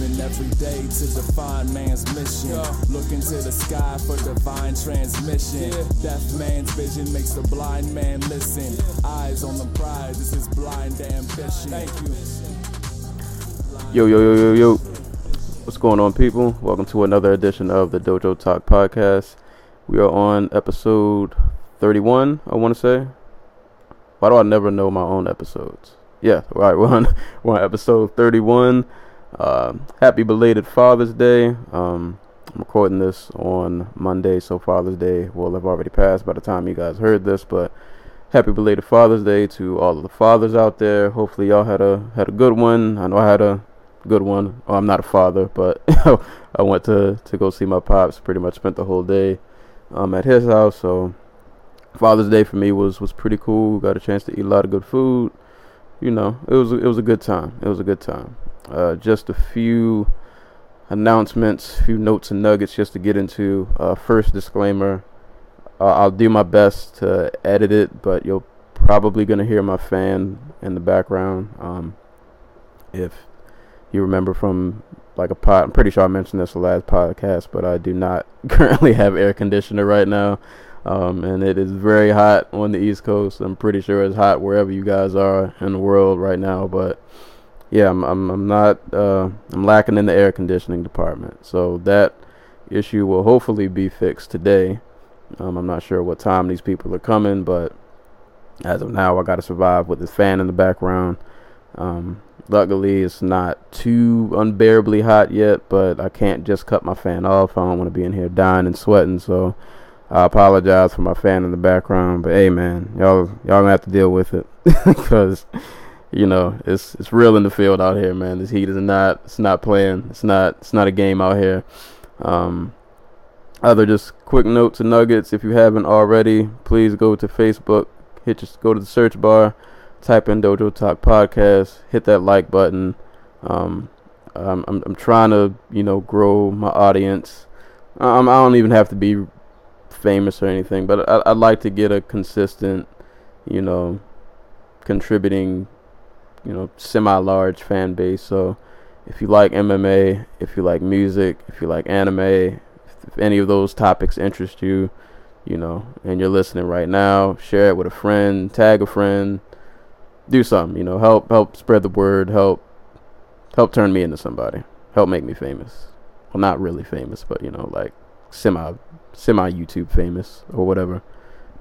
Living every day to define man's mission. Look into the sky for divine transmission. Deaf man's vision makes the blind man listen. Eyes on the prize, this is blind ambition. Thank you. Yo, yo, yo, yo, yo. What's going on, people? Welcome to another edition of the Dojo Talk Podcast. We are on episode 31, I want to say. Why do I never know my own episodes? Yeah, right. We're on, we're on episode 31. Uh, happy belated Father's Day. Um, I'm recording this on Monday, so Father's Day will have already passed by the time you guys heard this. But happy belated Father's Day to all of the fathers out there. Hopefully, y'all had a had a good one. I know I had a good one. Oh, I'm not a father, but I went to to go see my pops. Pretty much spent the whole day um, at his house. So Father's Day for me was was pretty cool. Got a chance to eat a lot of good food. You know, it was it was a good time. It was a good time. Uh, just a few announcements, a few notes and nuggets just to get into. Uh, first disclaimer: uh, I'll do my best to edit it, but you're probably gonna hear my fan in the background. Um, if you remember from like a pod, I'm pretty sure I mentioned this the last podcast, but I do not currently have air conditioner right now. Um, and it is very hot on the East Coast. I'm pretty sure it's hot wherever you guys are in the world right now. But yeah, I'm I'm, I'm not uh, I'm lacking in the air conditioning department. So that issue will hopefully be fixed today. Um, I'm not sure what time these people are coming, but as of now, I got to survive with this fan in the background. Um, luckily, it's not too unbearably hot yet, but I can't just cut my fan off. I don't want to be in here dying and sweating, so I apologize for my fan in the background, but hey, man, y'all y'all gonna have to deal with it because you know it's it's real in the field out here, man. This heat is not it's not playing. It's not it's not a game out here. Um, other just quick notes and nuggets. If you haven't already, please go to Facebook. Hit just go to the search bar, type in Dojo Talk Podcast. Hit that like button. Um, I'm I'm, I'm trying to you know grow my audience. Um, I don't even have to be famous or anything, but I, I'd like to get a consistent, you know, contributing, you know, semi-large fan base. So, if you like MMA, if you like music, if you like anime, if, any of those topics interest you, you know, and you're listening right now, share it with a friend, tag a friend, do something, you know, help help spread the word, help help turn me into somebody, help make me famous. Well, not really famous, but you know, like semi semi YouTube famous or whatever.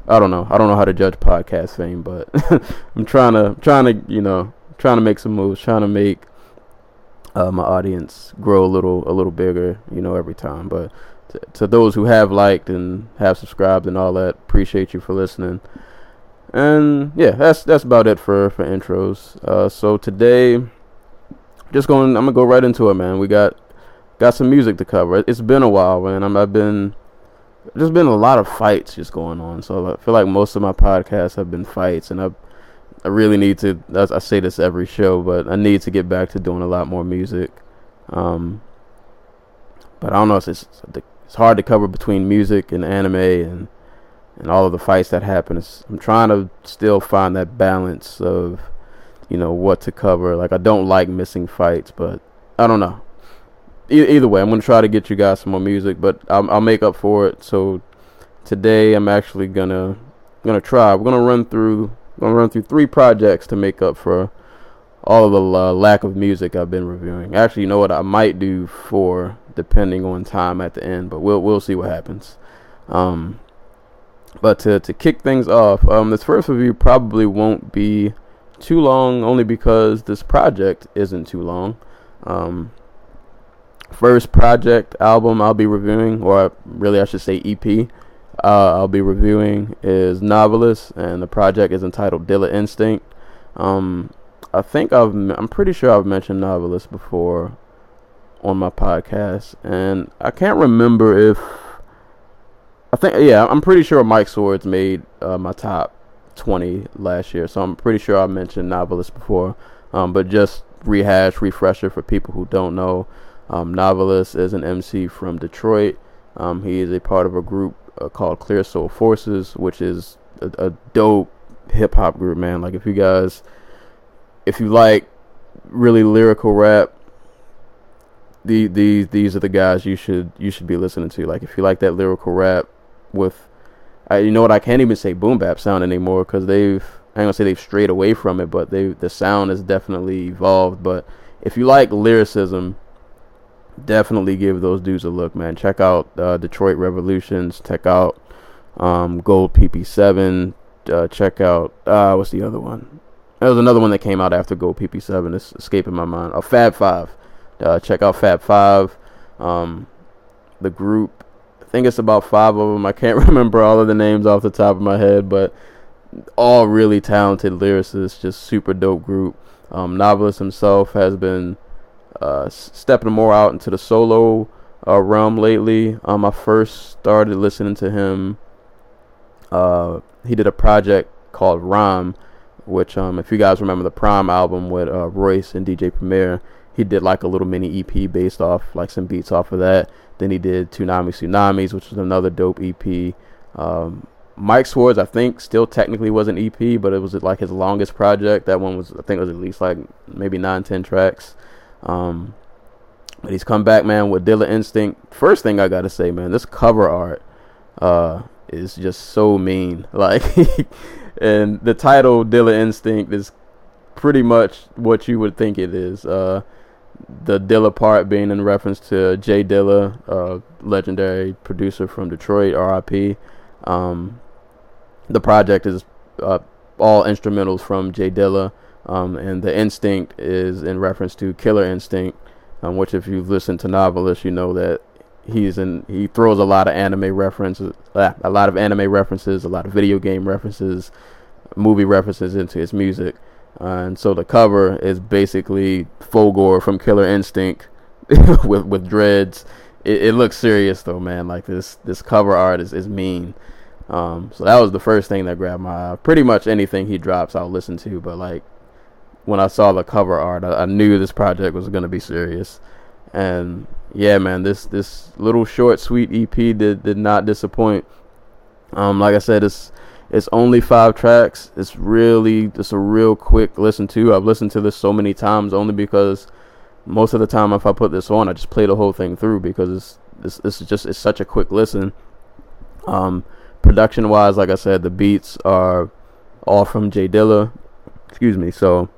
I don't know. I don't know how to judge podcast fame, but I'm trying to I'm trying to you know trying to make some moves, trying to make uh, my audience grow a little a little bigger, you know, every time. But to, to those who have liked and have subscribed and all that, appreciate you for listening. And yeah, that's that's about it for for intros. Uh, so today, just going, I'm gonna go right into it, man. We got got some music to cover. It's been a while, man. i have been there's been a lot of fights just going on. So I feel like most of my podcasts have been fights, and I I really need to. I say this every show, but I need to get back to doing a lot more music. Um, but I don't know. It's it's hard to cover between music and anime and and all of the fights that happen. It's, I'm trying to still find that balance of you know what to cover. Like I don't like missing fights, but I don't know e- either way, I'm gonna try to get you guys some more music, but I'll, I'll make up for it. So today, I'm actually gonna gonna try. We're gonna run through gonna run through three projects to make up for all of the uh, lack of music I've been reviewing. Actually, you know what? I might do four, depending on time at the end, but we'll we'll see what happens. Um, but to to kick things off, um, this first review probably won't be too long, only because this project isn't too long. Um, first project album I'll be reviewing, or really I should say EP, uh, I'll be reviewing is Noveliss, and the project is entitled Dilla Instinct. Um, I think I've, I'm pretty sure I've mentioned Noveliss before on my podcast, and I can't remember if, I think, yeah, I'm pretty sure Mike Swords made uh, my top 20 last year. So I'm pretty sure I mentioned Noveliss before. Um, but just rehash, refresher for people who don't know. Um, Noveliss is an MC from Detroit. Um, he is a part of a group uh, called Clear Soul Forces, which is a, a dope hip hop group, man. Like if you guys, if you like really lyrical rap, the these these are the guys you should you should be listening to. Like if you like that lyrical rap with, I, you know what? I can't even say boom bap sound anymore because they've I ain't gonna say they've strayed away from it, but they the sound has definitely evolved. But if you like lyricism, definitely give those dudes a look, man. Check out uh, Detroit Revolutions. Check out um, Gold PP7. Uh, check out uh, what's the other one? There was another one that came out after Gold PP7. It's escaping my mind. Oh, Fab Five. Uh, check out Fab Five. Um, the group. I think it's about five of them. I can't remember all of the names off the top of my head, but all really talented lyricists. Just super dope group. Um, Noveliss himself has been uh, stepping more out into the solo uh, realm lately. Um, I first started listening to him. Uh, he did a project called Rhyme, which, um, if you guys remember the PRhyme album with uh, Royce and DJ Premier, he did like a little mini EP based off like some beats off of that. Then he did Tsunami Tsunamis, which was another dope EP. Um, Mike Swords, I think, still technically was an EP, but it was like his longest project. That one was, I think, it was at least like maybe nine, ten tracks. Um, but he's come back, man, with Dilla Instinct. First thing I gotta say, man, this cover art uh, is just so mean. Like, and the title Dilla Instinct is pretty much what you would think it is. Uh, the Dilla part being in reference to J Dilla, uh, legendary producer from Detroit, R.I.P. Um, the project is uh, all instrumentals from J Dilla, um, and the Instinct is in reference to Killer Instinct, um, which if you've listened to Noveliss, you know that he's in. He throws a lot of anime references, a lot of anime references, a lot of video game references, movie references into his music. Uh, and so the cover is basically Fulgore from Killer Instinct with with dreads. It, it, looks serious though, man. Like this this cover art is, is mean. Um, so that was the first thing that grabbed my eye. Pretty much anything he drops, I'll listen to. But like when I saw the cover art, I, I knew this project was gonna be serious. And yeah, man, this this little short, sweet EP did did not disappoint. Um, like I said, it's it's only five tracks. It's really it's a real quick listen to. I've listened to this so many times only because most of the time if I put this on, I just play the whole thing through because it's it's, it's just it's such a quick listen. Um, production wise, like I said, the beats are all from J Dilla. Excuse me. So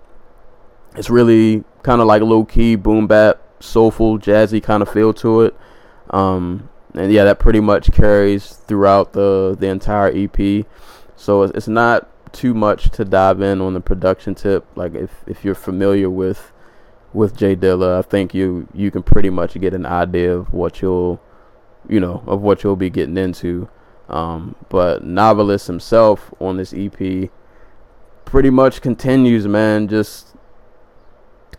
it's really kind of like low key boom bap, soulful, jazzy kind of feel to it. Um, and yeah, that pretty much carries throughout the the entire EP. So it's, not too much to dive in on the production tip. Like if if you're familiar with with J Dilla, I think you you can pretty much get an idea of what you'll you know of what you'll be getting into. Um, but Noveliss himself on this EP pretty much continues, man. Just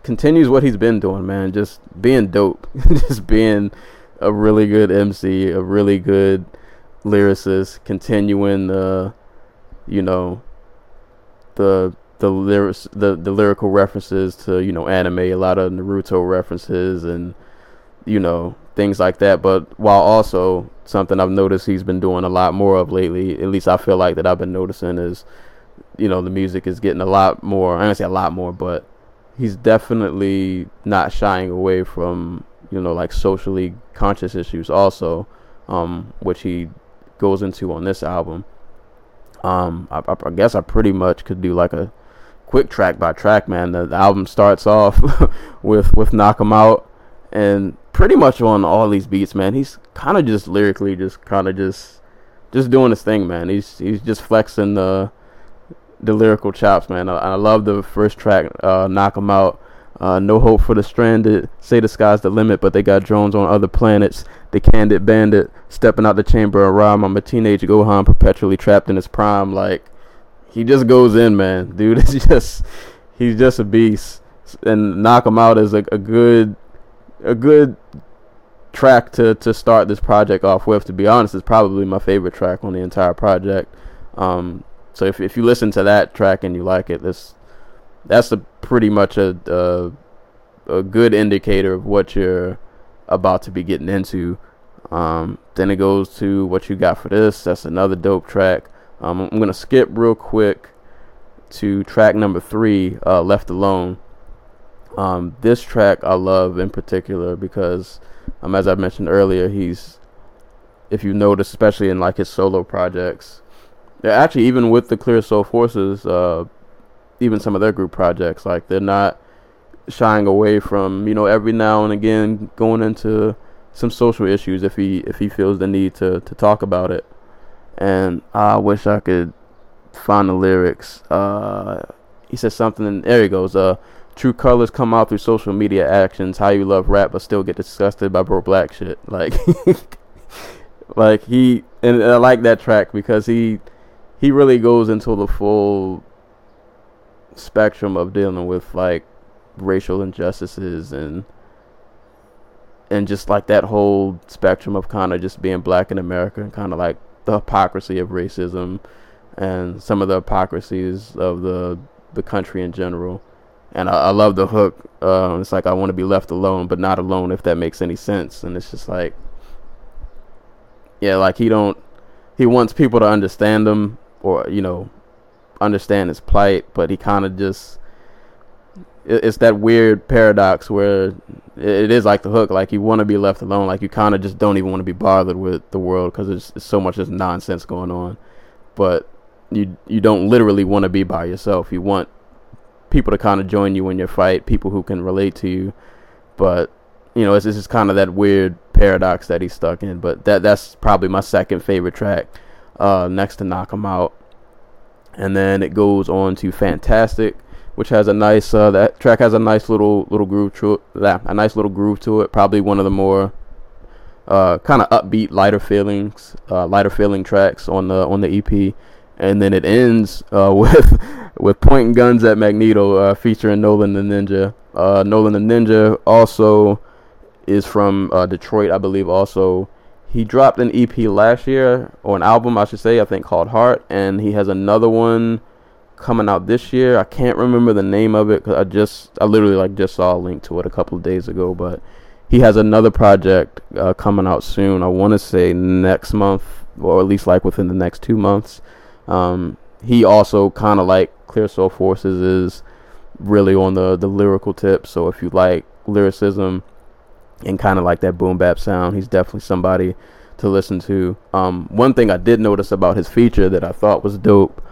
continues what he's been doing, man. Just being dope, just being a really good MC, a really good lyricist, continuing the, you know, the the lyrics, the the lyrical references to you know anime, a lot of Naruto references, and you know things like that. But while also something I've noticed he's been doing a lot more of lately, at least I feel like that I've been noticing is, you know, the music is getting a lot more. I'm gonna say a lot more, but he's definitely not shying away from you know like socially conscious issues also, um, which he goes into on this album. Um, I, I, guess I pretty much could do like a quick track by track, man. The, the album starts off with with knock 'em out, and pretty much on all these beats, man. He's kind of just lyrically, just kind of just just doing his thing, man. He's he's just flexing the the lyrical chops, man. I, I love the first track, uh, knock 'em out. Uh, no hope for the stranded. Say the sky's the limit, but they got drones on other planets. The candid bandit stepping out the chamber and rhyme. I'm a teenage Gohan perpetually trapped in his prime. Like he just goes in, man. Dude is just he's just a beast. And knock out is a, a good a good track to to start this project off with. To be honest, it's probably my favorite track on the entire project. Um, So if if you listen to that track and you like it, this that's a pretty much a a, a good indicator of what you're about to be getting into. Um, then it goes to what you got for this. That's another dope track. Um, I'm gonna skip real quick to track number three, uh, "Left Alone." Um, this track I love in particular because, um, as I mentioned earlier, he's, if you notice, especially in like his solo projects, actually even with the Clear Soul Forces, uh, even some of their group projects, like they're not shying away from you know every now and again going into some social issues if he if he feels the need to to talk about it. And I wish I could find the lyrics. Uh, he says something. And there he goes. Uh, true colors come out through social media actions. How you love rap but still get disgusted by bro black shit. Like, like he and I like that track because he he really goes into the full spectrum of dealing with like racial injustices and and just like that whole spectrum of kind of just being black in America and kind of like the hypocrisy of racism and some of the hypocrisies of the the country in general. And I, I love the hook. Uh, it's like I want to be left alone, but not alone, if that makes any sense. And it's just like, yeah, like he don't. He wants people to understand him, or you know, understand his plight, but he kind of just it's that weird paradox where it is like the hook like you want to be left alone like you kind of just don't even want to be bothered with the world because there's, there's so much just nonsense going on. But you you don't literally want to be by yourself. You want people to kind of join you in your fight people who can relate to you. But you know it's, it's just kind of that weird paradox that he's stuck in. But that that's probably my second favorite track uh, next to knock him out and then it goes on to fantastic which has a nice uh, that track has a nice little little groove to it. Yeah, a nice little groove to it. Probably one of the more uh, kind of upbeat, lighter feelings, uh, lighter feeling tracks on the on the EP. And then it ends uh, with with pointing guns at Magneto, uh, featuring Nolan the Ninja. Uh, Nolan the Ninja also is from Detroit, I believe. Also, he dropped an EP last year or an album, I should say, I think called Heart, and he has another one coming out this year. I can't remember the name of it because I just I literally like just saw a link to it a couple of days ago. But he has another project uh, coming out soon. I want to say next month or at least like within the next two months. Um, he also kind of like Clear Soul Forces is really on the the lyrical tip. So if you like lyricism and kind of like that boom bap sound, he's definitely somebody to listen to. Um, one thing I did notice about his feature that I thought was dope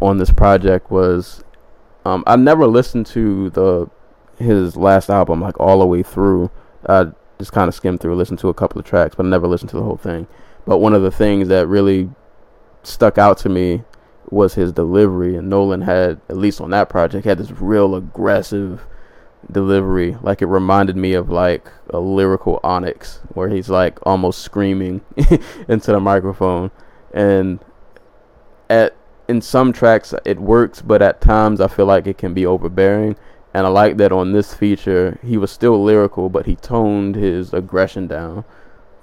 on this project was um, I never listened to the his last album like all the way through. I just kind of skimmed through, listened to a couple of tracks, but I never listened to the whole thing. But one of the things that really stuck out to me was his delivery, and Nolan had at least on that project had this real aggressive delivery. Like it reminded me of like a lyrical Onyx, where he's like almost screaming into the microphone, and at in some tracks it works, but at times I feel like it can be overbearing. And I like that on this feature, he was still lyrical, but he toned his aggression down.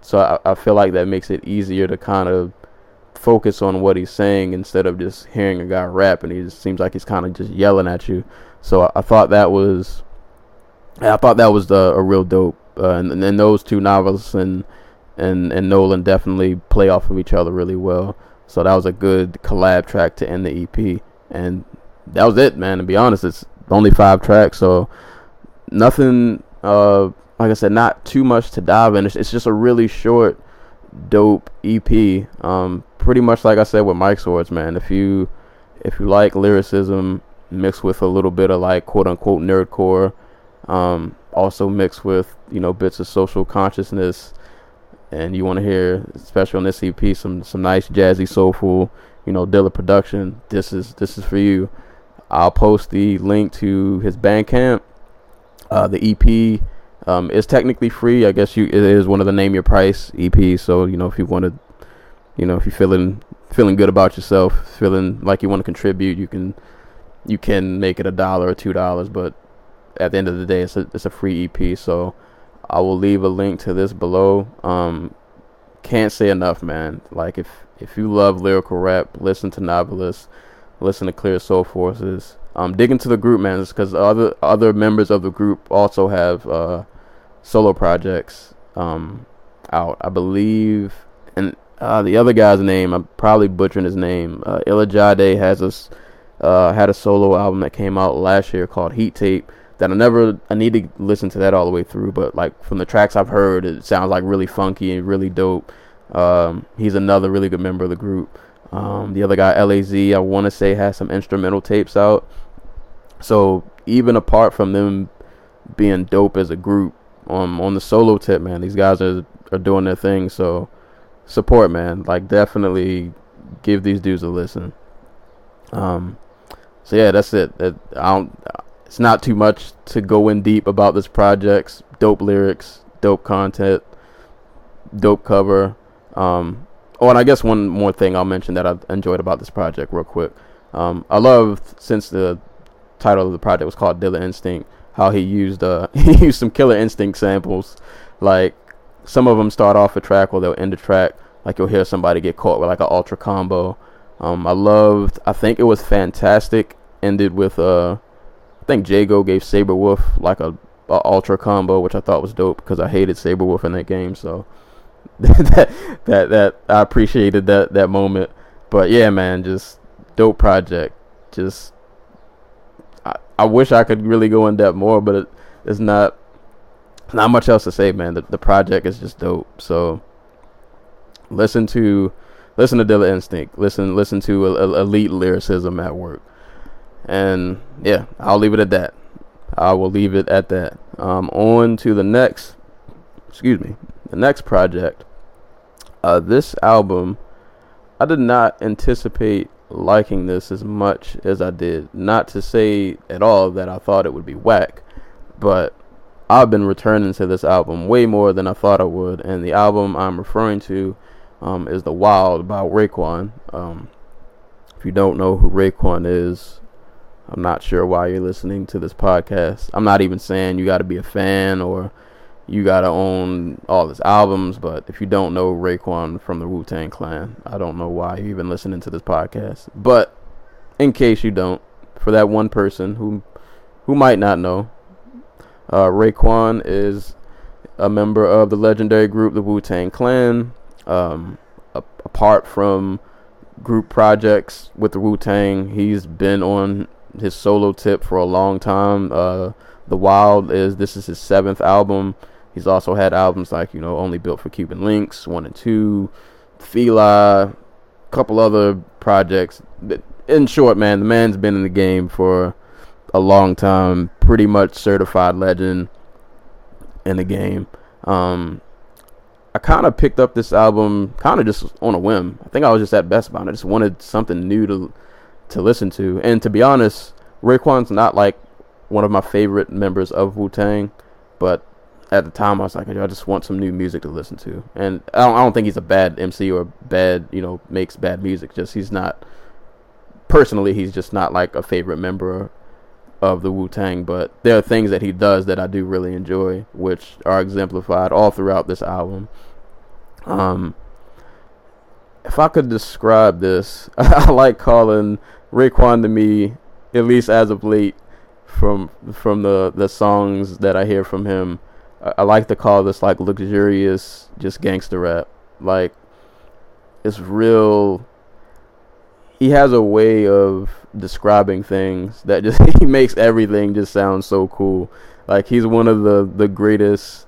So I, I feel like that makes it easier to kind of focus on what he's saying instead of just hearing a guy rap and he just seems like he's kind of just yelling at you. So I, I thought that was, I thought that was a real dope. Uh, and, and those two novels and and and Nolan definitely play off of each other really well. So that was a good collab track to end the EP, and that was it, man. To be honest, it's only five tracks, so nothing. Uh, like I said, not too much to dive in. It's, it's just a really short, dope EP. Um, pretty much like I said with Mike Swords, man. If you if you like lyricism mixed with a little bit of like quote unquote nerdcore, um, also mixed with you know bits of social consciousness and you want to hear, especially on this EP, some some nice jazzy, soulful, you know, Dilla production, this is this is for you. I'll post the link to his Bandcamp. Uh, the EP um, is technically free. I guess you it is one of the name your price EPs. So you know if you want to, you know if you're feeling feeling good about yourself, feeling like you want to contribute, you can you can make it a dollar or two dollars. But at the end of the day, it's a it's a free EP. So I will leave a link to this below. Um, can't say enough, man. Like if if you love lyrical rap, listen to Noveliss. listen to Clear Soul Forces. Um, dig into the group, man, because other other members of the group also have uh, solo projects um, out. I believe, and uh, the other guy's name, I'm probably butchering his name. Uh, Ilajide has a uh, had a solo album that came out last year called Heat Tape. That I never, I need to listen to that all the way through. But like from the tracks I've heard, it sounds like really funky and really dope. Um, he's another really good member of the group. Um, the other guy, Laz, I want to say has some instrumental tapes out. So even apart from them being dope as a group, um, on the solo tip, man, these guys are are doing their thing. So support, man. Like definitely give these dudes a listen. Um, so yeah, that's it. That I don't. It's not too much to go in deep about this project. Dope lyrics, dope content, dope cover. Um, oh, and I guess one more thing I'll mention that I enjoyed about this project, real quick. Um, I loved since the title of the project was called Dilla Instinct, how he used uh he used some Killer Instinct samples. Like some of them start off a track or they'll end a track. Like you'll hear somebody get caught with like an ultra combo. Um, I loved. I think it was fantastic. Ended with uh, I think Jago gave Sabrewulf like a, a ultra combo, which I thought was dope because I hated Sabrewulf in that game. So that that that I appreciated that that moment. But yeah, man, just dope project. Just I, I wish I could really go in depth more, but it, it's not not much else to say, man. The the project is just dope. So listen to listen to Dilla Instinct. Listen listen to a, a elite lyricism at work. And yeah, I'll leave it at that. I will leave it at that. Um, on to the next. Excuse me the next project, uh, this album, I did not anticipate liking this as much as I did. Not to say at all that I thought it would be whack, but I've been returning to this album way more than I thought I would. And the album I'm referring to um, is The Wild by Raekwon. Um, if you don't know who Raekwon is, I'm not sure why you're listening to this podcast. I'm not even saying you got to be a fan or you gotta own all his albums. But if you don't know Raekwon from the Wu Tang Clan, I don't know why you're even listening to this podcast. But in case you don't, for that one person who who might not know, uh, Raekwon is a member of the legendary group the Wu Tang Clan. Um, a- apart from group projects with the Wu Tang, he's been on his solo tip for a long time. Uh, the Wild is this is his seventh album. He's also had albums like, you know, Only Built for Cuban Links, 1 and 2, Fila, couple other projects. In short, man, the man's been in the game for a long time, pretty much certified legend in the game. Um, I kind of picked up this album kind of just on a whim. I think I was just at Best Buy. I just wanted something new to to listen to. And to be honest, Raekwon's not like one of my favorite members of Wu Tang, but at the time I was like, I just want some new music to listen to. And I don't, I don't think he's a bad MC or bad, you know, makes bad music. Just he's not personally, he's just not like a favorite member of the Wu Tang. But there are things that he does that I do really enjoy, which are exemplified all throughout this album. Um, if I could describe this, I like calling Raekwon to me, at least as of late, from from the the songs that I hear from him I, I like to call this like luxurious, just gangster rap. Like it's real. He has a way of describing things that just he makes everything just sound so cool. Like he's one of the the greatest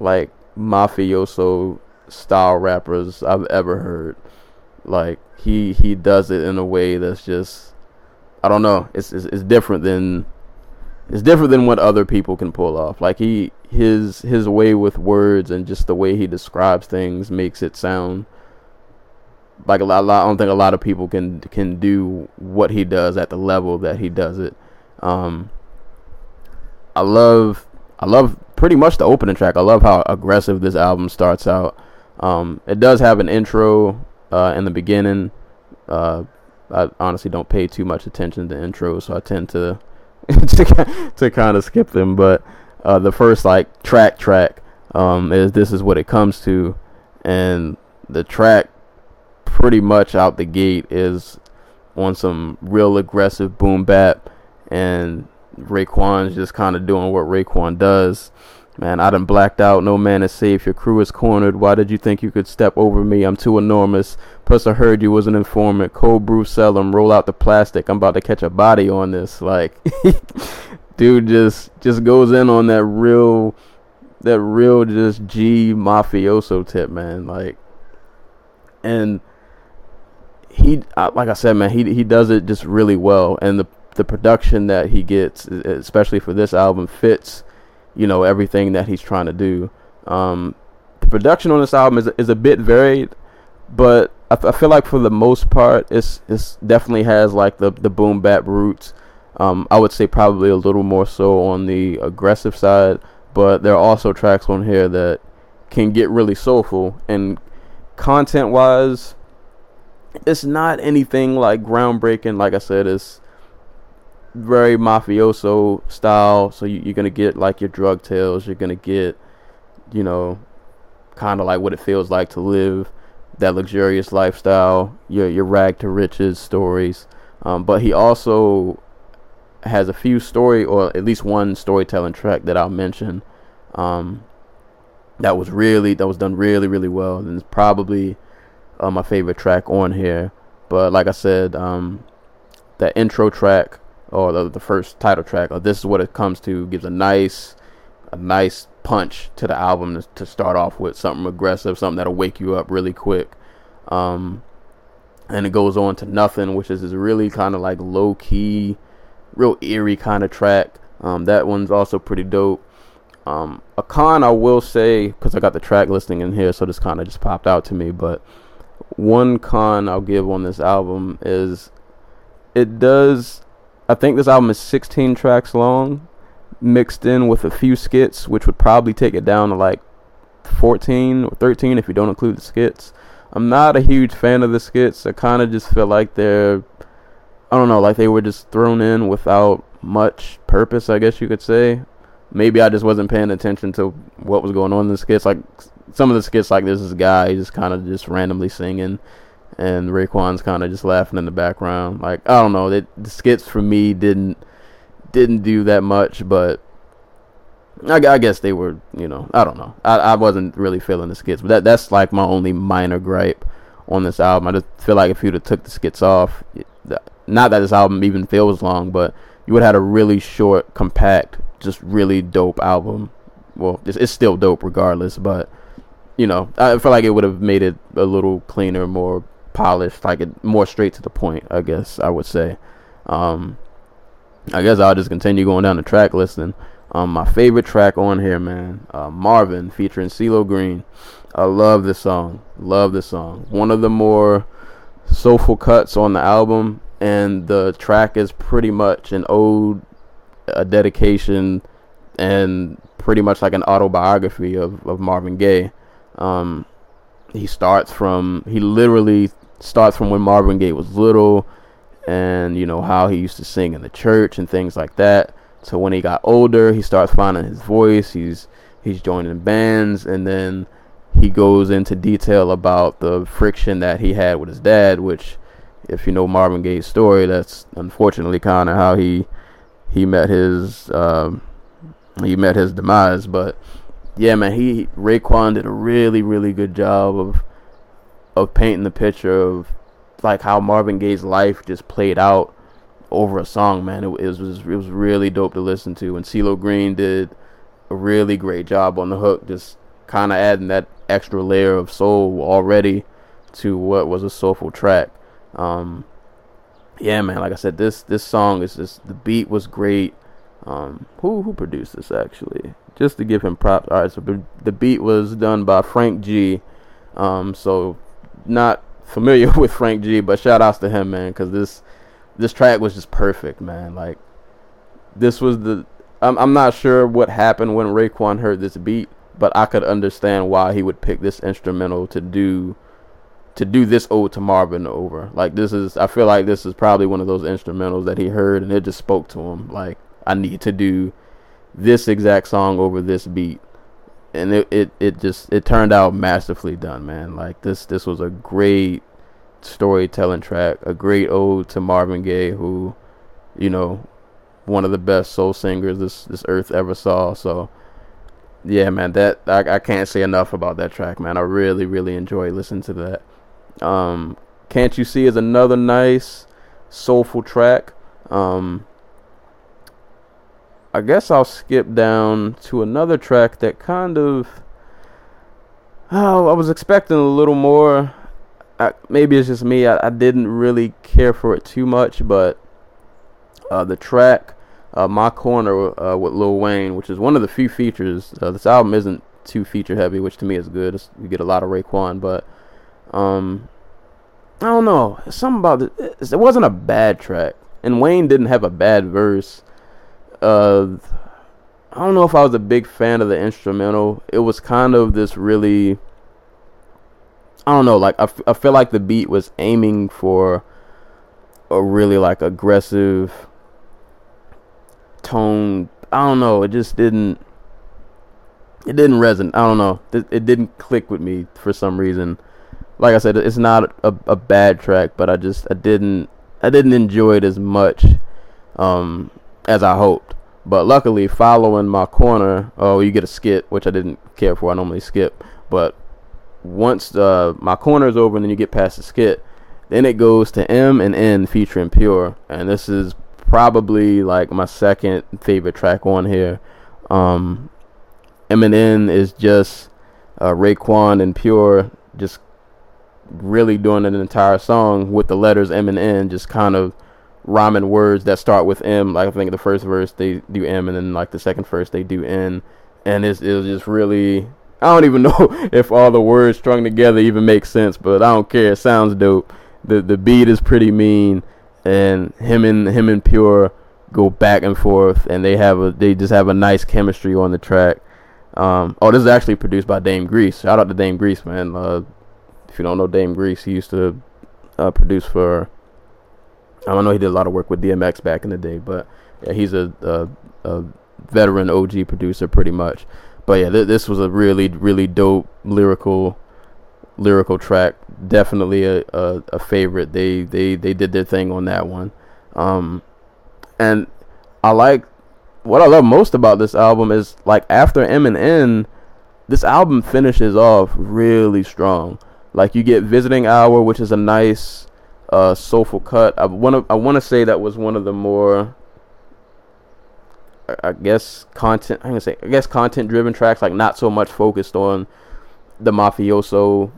like mafioso style rappers I've ever heard. Like he he does it in a way that's just I don't know. It's it's, it's different than it's different than what other people can pull off. Like he his his way with words and just the way he describes things makes it sound like a lot, I don't think a lot of people can can do what he does at the level that he does it. Um, I love I love pretty much the opening track. I love how aggressive this album starts out. Um, it does have an intro uh, in the beginning. Uh, I honestly don't pay too much attention to intros, so I tend to to, to kind of skip them. But uh, the first like track track um, is this is what it comes to, and the track pretty much out the gate is on some real aggressive boom bap, and Raekwon's just kind of doing what Raekwon does. Man, I done blacked out. No man is safe. Your crew is cornered. Why did you think you could step over me? I'm too enormous. Plus, I heard you was an informant. Cold brew, sell 'em. Roll out the plastic. I'm about to catch a body on this. Like, dude, just just goes in on that real, that real just G mafioso tip, man. Like, and he, like I said, man, he he does it just really well, and the the production that he gets, especially for this album, fits you know everything that he's trying to do. Um, the production on this album is is a bit varied, but I, I feel like for the most part, it's it's definitely has like the the boom bap roots. Um, I would say probably a little more so on the aggressive side, but there are also tracks on here that can get really soulful and content wise it's not anything like groundbreaking like i said it's very mafioso style. So you, are gonna get like your drug tales. You're gonna get, you know, kind of like what it feels like to live that luxurious lifestyle. Your your rag to riches stories. Um, but he also has a few story or at least one storytelling track that I'll mention. Um, that was really that was done really really well and it's probably uh, my favorite track on here. But like I said, um, that intro track or the, the first title track, or this is what it comes to, gives a nice, a nice punch to the album to, start off with something aggressive, something that'll wake you up really quick. Um, and it goes on to nothing, which is this really kind of like low key, real eerie kind of track. Um, that one's also pretty dope. Um, a con I will say because I got the track listing in here, so this kind of just popped out to me. But one con I'll give on this album is it does I think this album is 16 tracks long, mixed in with a few skits, which would probably take it down to like 14 or 13 if you don't include the skits. I'm not a huge fan of the skits. I kind of just feel like they're, I don't know, like they were just thrown in without much purpose, I guess you could say. Maybe I just wasn't paying attention to what was going on in the skits. Like some of the skits, like this is guy just kind of just randomly singing and Raekwon's kind of just laughing in the background. Like I don't know, the skits for me didn't didn't do that much, but I, I, guess they were, you know, I don't know. I, I wasn't really feeling the skits, but that that's like my only minor gripe on this album. I just feel like if you'd have took the skits off, not that this album even feels long, but you would have had a really short, compact, just really dope album. Well, it's, it's still dope regardless, but you know, I feel like it would have made it a little cleaner, more polished, like it more straight to the point. I guess I would say. Um, I guess I'll just continue going down the track listing. Um, my favorite track on here, man, uh, Marvin featuring CeeLo Green. I love this song. Love this song. One of the more soulful cuts on the album, and the track is pretty much an ode, a dedication, and pretty much like an autobiography of, of Marvin Gaye. Um, he starts from he literally starts from when Marvin Gaye was little and you know how he used to sing in the church and things like that. So when he got older, he starts finding his voice. He's he's joining bands and then he goes into detail about the friction that he had with his dad, which if you know Marvin Gaye's story, that's unfortunately kind of how he he met his um, he met his demise. But yeah, man, he Raekwon did a really really good job of of painting the picture of like how Marvin Gaye's life just played out over a song, man. It, it, was it was really dope to listen to, and CeeLo Green did a really great job on the hook, just kind of adding that extra layer of soul already to what was a soulful track. Um, yeah, man. Like I said, this this song is just the beat was great. Um, who who produced this actually? Just to give him props. All right, so the beat was done by Frank G. Um, so not familiar with Frank G, but shout outs to him, man, because this this track was just perfect, man. Like this was the I'm I'm not sure what happened when Raekwon heard this beat, but I could understand why he would pick this instrumental to do to do this ode to Marvin over. Like this is I feel like this is probably one of those instrumentals that he heard and it just spoke to him. Like I need to do this exact song over this beat and it, it, it just it turned out masterfully done, man. Like this this was a great storytelling track, a great ode to Marvin Gaye, who, you know, one of the best soul singers this this earth ever saw. So, yeah, man, that I, I can't say enough about that track, man. I really really enjoy listening to that. Um, can't you see is another nice soulful track. Um, I guess I'll skip down to another track that kind of. Oh, I was expecting a little more. I, maybe it's just me. I, I, didn't really care for it too much, but uh, the track uh, "My Corner" uh, with Lil Wayne, which is one of the few features. Uh, this album isn't too feature heavy, which to me is good. It's, you get a lot of Raekwon, but um, I don't know. Something about it. It wasn't a bad track, and Wayne didn't have a bad verse. I don't know if I was a big fan of the instrumental. It was kind of this really. I don't know. Like I, f- I feel like the beat was aiming for a really like aggressive tone. I don't know. It just didn't. It didn't resonate. I don't know. It, it didn't click with me for some reason like I said, it's not a, a bad track, but I just I didn't I didn't enjoy it as much um, as I hoped. But luckily, following my corner, oh, you get a skip, which I didn't care for. I normally skip, but once uh, my corner is over and then you get past the skit, then it goes to M and N featuring Pure, and this is probably like my second favorite track on here. Um, M and N is just uh, Raekwon and Pure just really doing an entire song with the letters M and N, just kind of rhyming words that start with M. Like I think the first verse they do M, and then like the second verse they do N, and it's it was just really. I don't even know if all the words strung together even make sense, but I don't care. It sounds dope. the The beat is pretty mean, and him and him and Pure go back and forth, and they have a they just have a nice chemistry on the track. Um, oh, this is actually produced by Dame Grease. Shout out to Dame Grease, man. Uh, if you don't know Dame Grease, he used to uh, produce for. I know. He did a lot of work with DMX back in the day, but yeah, he's a, a, a veteran OG producer, pretty much. But yeah, th- this was a really, really dope lyrical, lyrical track. Definitely a, a, a favorite. They they they did their thing on that one, um, and I like what I love most about this album is like after M and N, this album finishes off really strong. Like you get visiting hour, which is a nice uh, soulful cut. I want to I want to say that was one of the more I guess content I'm gonna say I guess content driven tracks, like not so much focused on the mafioso,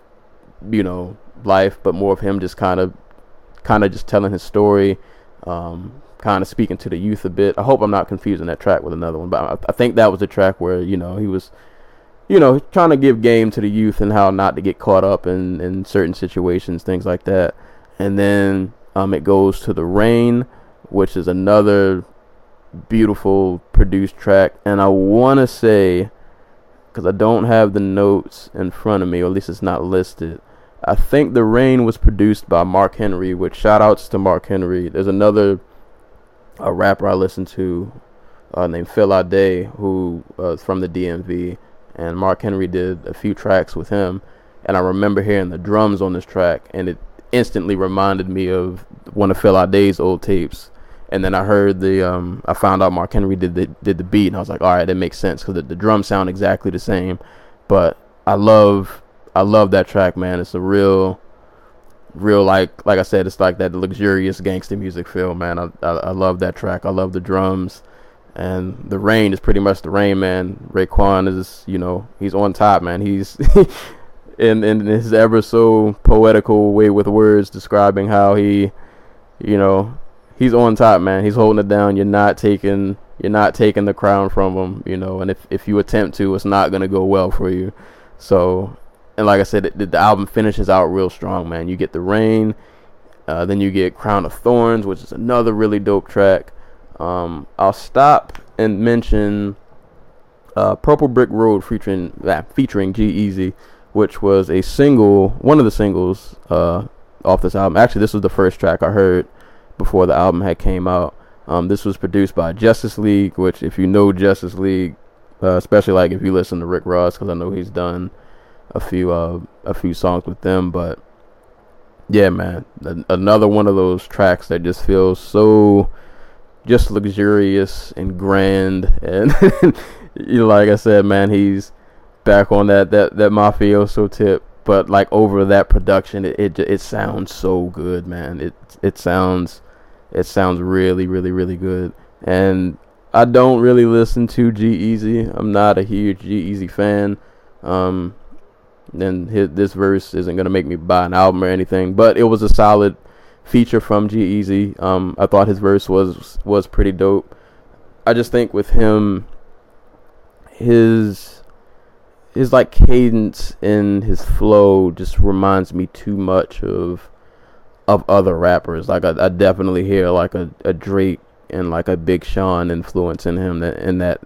you know, life, but more of him just kind of kind of just telling his story, um, kind of speaking to the youth a bit. I hope I'm not confusing that track with another one, but I, I think that was a track where you know he was you know, trying to give game to the youth and how not to get caught up in, in certain situations, things like that. And then um, it goes to The Rain, which is another beautiful produced track. And I want to say, because I don't have the notes in front of me, or at least it's not listed. I think The Rain was produced by Mark Henry, which shout outs to Mark Henry. There's another a rapper I listen to uh, named Phil Ade, who uh, from the DMV and Mark Henry did a few tracks with him, and I remember hearing the drums on this track, and it instantly reminded me of one of Phil Ade's old tapes. And then I heard the, um, I found out Mark Henry did the did the beat, and I was like, all right, that makes sense because the, the drums sound exactly the same. But I love, I love that track, man. It's a real, real like, like I said, it's like that luxurious gangster music feel, man. I, I, I love that track. I love the drums and the rain is pretty much the rain man. Raekwon is, you know, he's on top, man. He's in in his ever so poetical way with words describing how he, you know, he's on top, man. He's holding it down. You're not taking you're not taking the crown from him, you know. And if if you attempt to, it's not gonna go well for you. So, and like I said, the, the album finishes out real strong, man. You get the rain, uh, then you get Crown of Thorns, which is another really dope track. Um, I'll stop and mention uh, Purple Brick Road featuring uh, featuring G-Eazy, which was a single, one of the singles uh, off this album. Actually, this was the first track I heard before the album had came out. Um, this was produced by Justice League, which if you know Justice League, uh, especially like if you listen to Rick Ross, because I know he's done a few uh, a few songs with them, but yeah, man, another one of those tracks that just feels so just luxurious and grand and like I said, man, he's back on that that that mafioso tip, but like over that production, it it, it sounds so good, man. It it sounds it sounds really really really good, and I don't really listen to G-Eazy. I'm not a huge G-Eazy fan. Um, then his, this verse isn't gonna make me buy an album or anything, but it was a solid feature from G-Eazy. Um, I thought his verse was was pretty dope. I just think with him, his his like cadence in his flow just reminds me too much of of other rappers. Like I, I definitely hear like a, a Drake and like a Big Sean influence in him. That in that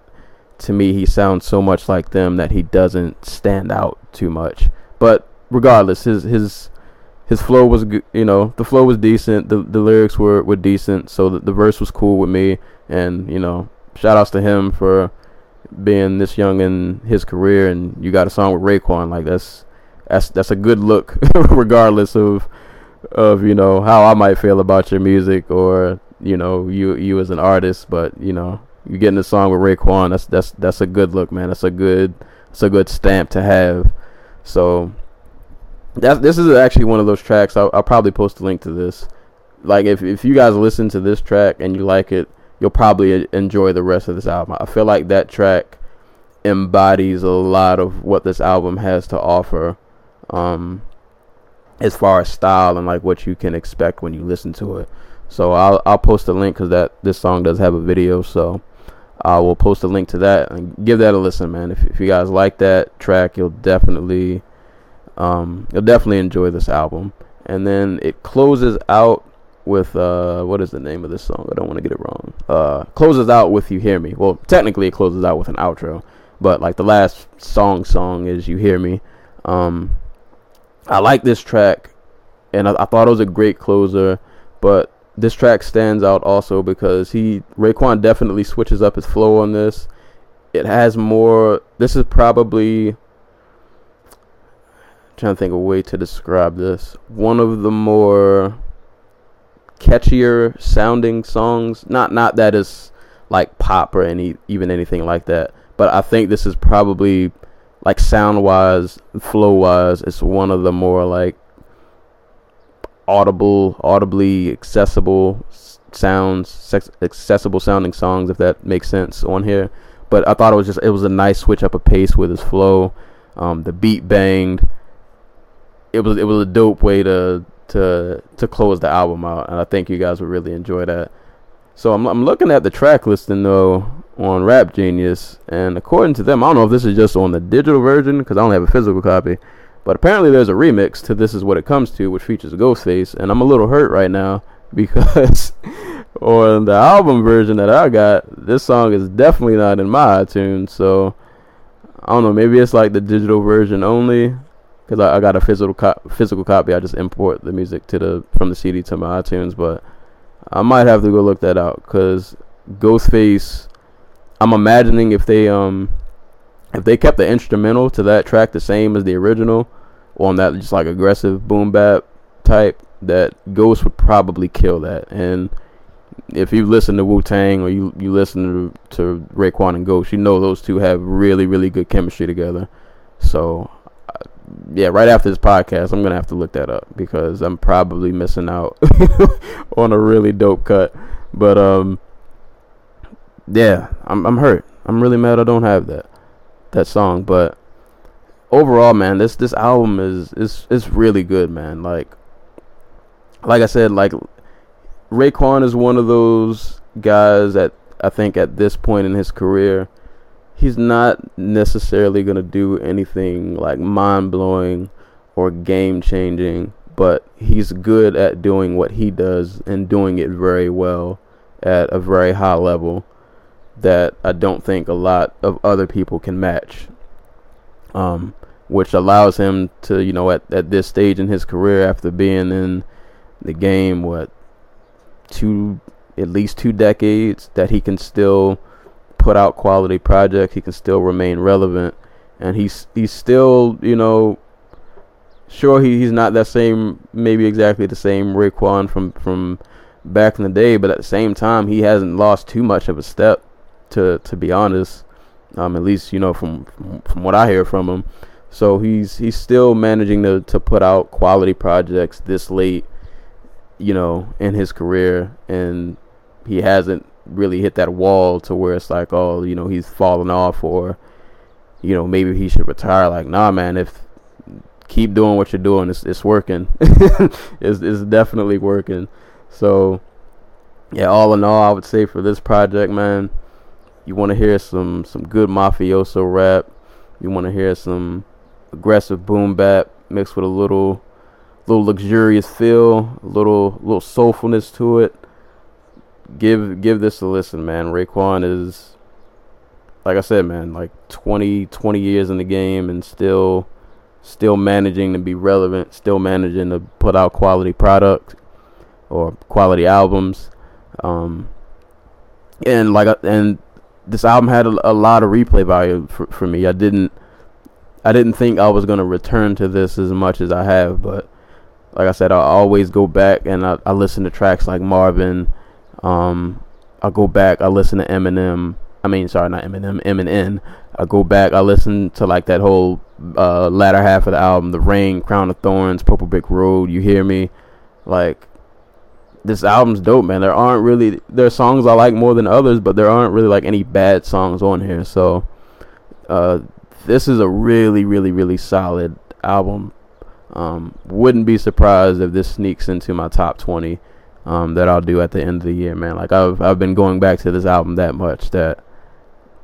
to me he sounds so much like them that he doesn't stand out too much. But regardless, his his his flow was you know the flow was decent. The the lyrics were were decent. So the, the verse was cool with me. And you know shout outs to him for being this young in his career and you got a song with Raekwon like that's that's that's a good look regardless of of you know how I might feel about your music or you know you you as an artist. But you know you getting a song with Raekwon that's that's that's a good look man. That's a good it's a good stamp to have. So that this is actually one of those tracks I'll, I'll probably post a link to this. Like if if you guys listen to this track and you like it you'll probably enjoy the rest of this album. I feel like that track embodies a lot of what this album has to offer um, as far as style and like what you can expect when you listen to it. So I'll I'll post a link because that this song does have a video. So I will post a link to that and give that a listen, man. If if you guys like that track, you'll definitely um, you'll definitely enjoy this album. And then it closes out with uh what is the name of this song? I don't want to get it wrong. Uh closes out with You Hear Me. Well, technically it closes out with an outro, but like the last song song is You Hear Me. Um I like this track and I, I thought it was a great closer, but this track stands out also because he Raekwon definitely switches up his flow on this. It has more this is probably trying to think of a way to describe this. One of the more catchier sounding songs. Not not that it's like pop or any even anything like that. But I think this is probably like sound wise, flow wise, it's one of the more like audible, audibly accessible sounds, accessible sounding songs, if that makes sense on here. But I thought it was just it was a nice switch up of pace with his flow. Um, the beat banged. It was it was a dope way to to to close the album out, and I think you guys would really enjoy that. So I'm I'm looking at the track listing though on Rap Genius, and according to them, I don't know if this is just on the digital version because I don't have a physical copy, but apparently there's a remix to "This Is What It Comes To," which features Ghostface, and I'm a little hurt right now because on the album version that I got, this song is definitely not in my iTunes. So I don't know, maybe it's like the digital version only because I, I, got a physical co- physical copy. I just import the music to the from the CD to my iTunes, but I might have to go look that out because Ghostface. I'm imagining if they um if they kept the instrumental to that track the same as the original on that just like aggressive boom bap type, that Ghost would probably kill that. And if you listen to Wu Tang or you you listen to to Raekwon and Ghost, you know those two have really really good chemistry together. So yeah, right after this podcast, I'm gonna have to look that up because I'm probably missing out on a really dope cut. But um, yeah, I'm I'm hurt. I'm really mad I don't have that that song. But overall, man, this this album is is is really good, man. Like like I said, like Raekwon is one of those guys that I think at this point in his career he's not necessarily going to do anything like mind blowing or game changing, but he's good at doing what he does and doing it very well at a very high level that I don't think a lot of other people can match. Um, which allows him to, you know, at, at this stage in his career after being in the game, what, two, at least two decades, that he can still put out quality projects, he can still remain relevant, and he's he's still you know sure he, he's not that same maybe exactly the same Raekwon from from back in the day, but at the same time he hasn't lost too much of a step to to be honest. Um, at least you know from, from what I hear from him. So he's he's still managing to to put out quality projects this late, you know, in his career, and he hasn't really hit that wall to where it's like, oh, you know, he's falling off or, you know, maybe he should retire. Like, nah, man, if keep doing what you're doing, it's it's working. it's it's definitely working. So, yeah, all in all, I would say for this project, man, you want to hear some some good mafioso rap. You want to hear some aggressive boom bap mixed with a little little luxurious feel, a little little soulfulness to it. Give give this a listen, man. Raekwon is like I said, man, like 20 20 years in the game and still still managing to be relevant, still managing to put out quality products or quality albums. Um, and like and this album had a, a lot of replay value for, for me. I didn't I didn't think I was gonna return to this as much as I have, but like I said, I always go back and I, I listen to tracks like Marvin. Um, I go back, I listen to Eminem. I mean, sorry, not Eminem, Eminem. I go back, I listen to like that whole uh, latter half of the album, The Reign, Crown of Thorns, Purple Brick Road. You hear me? Like this album's dope, man. There aren't really there are songs I like more than others, but there aren't really like any bad songs on here. So uh, this is a really, really, really solid album. Um, wouldn't be surprised if this sneaks into my top twenty um, that I'll do at the end of the year, man. Like I've I've been going back to this album that much that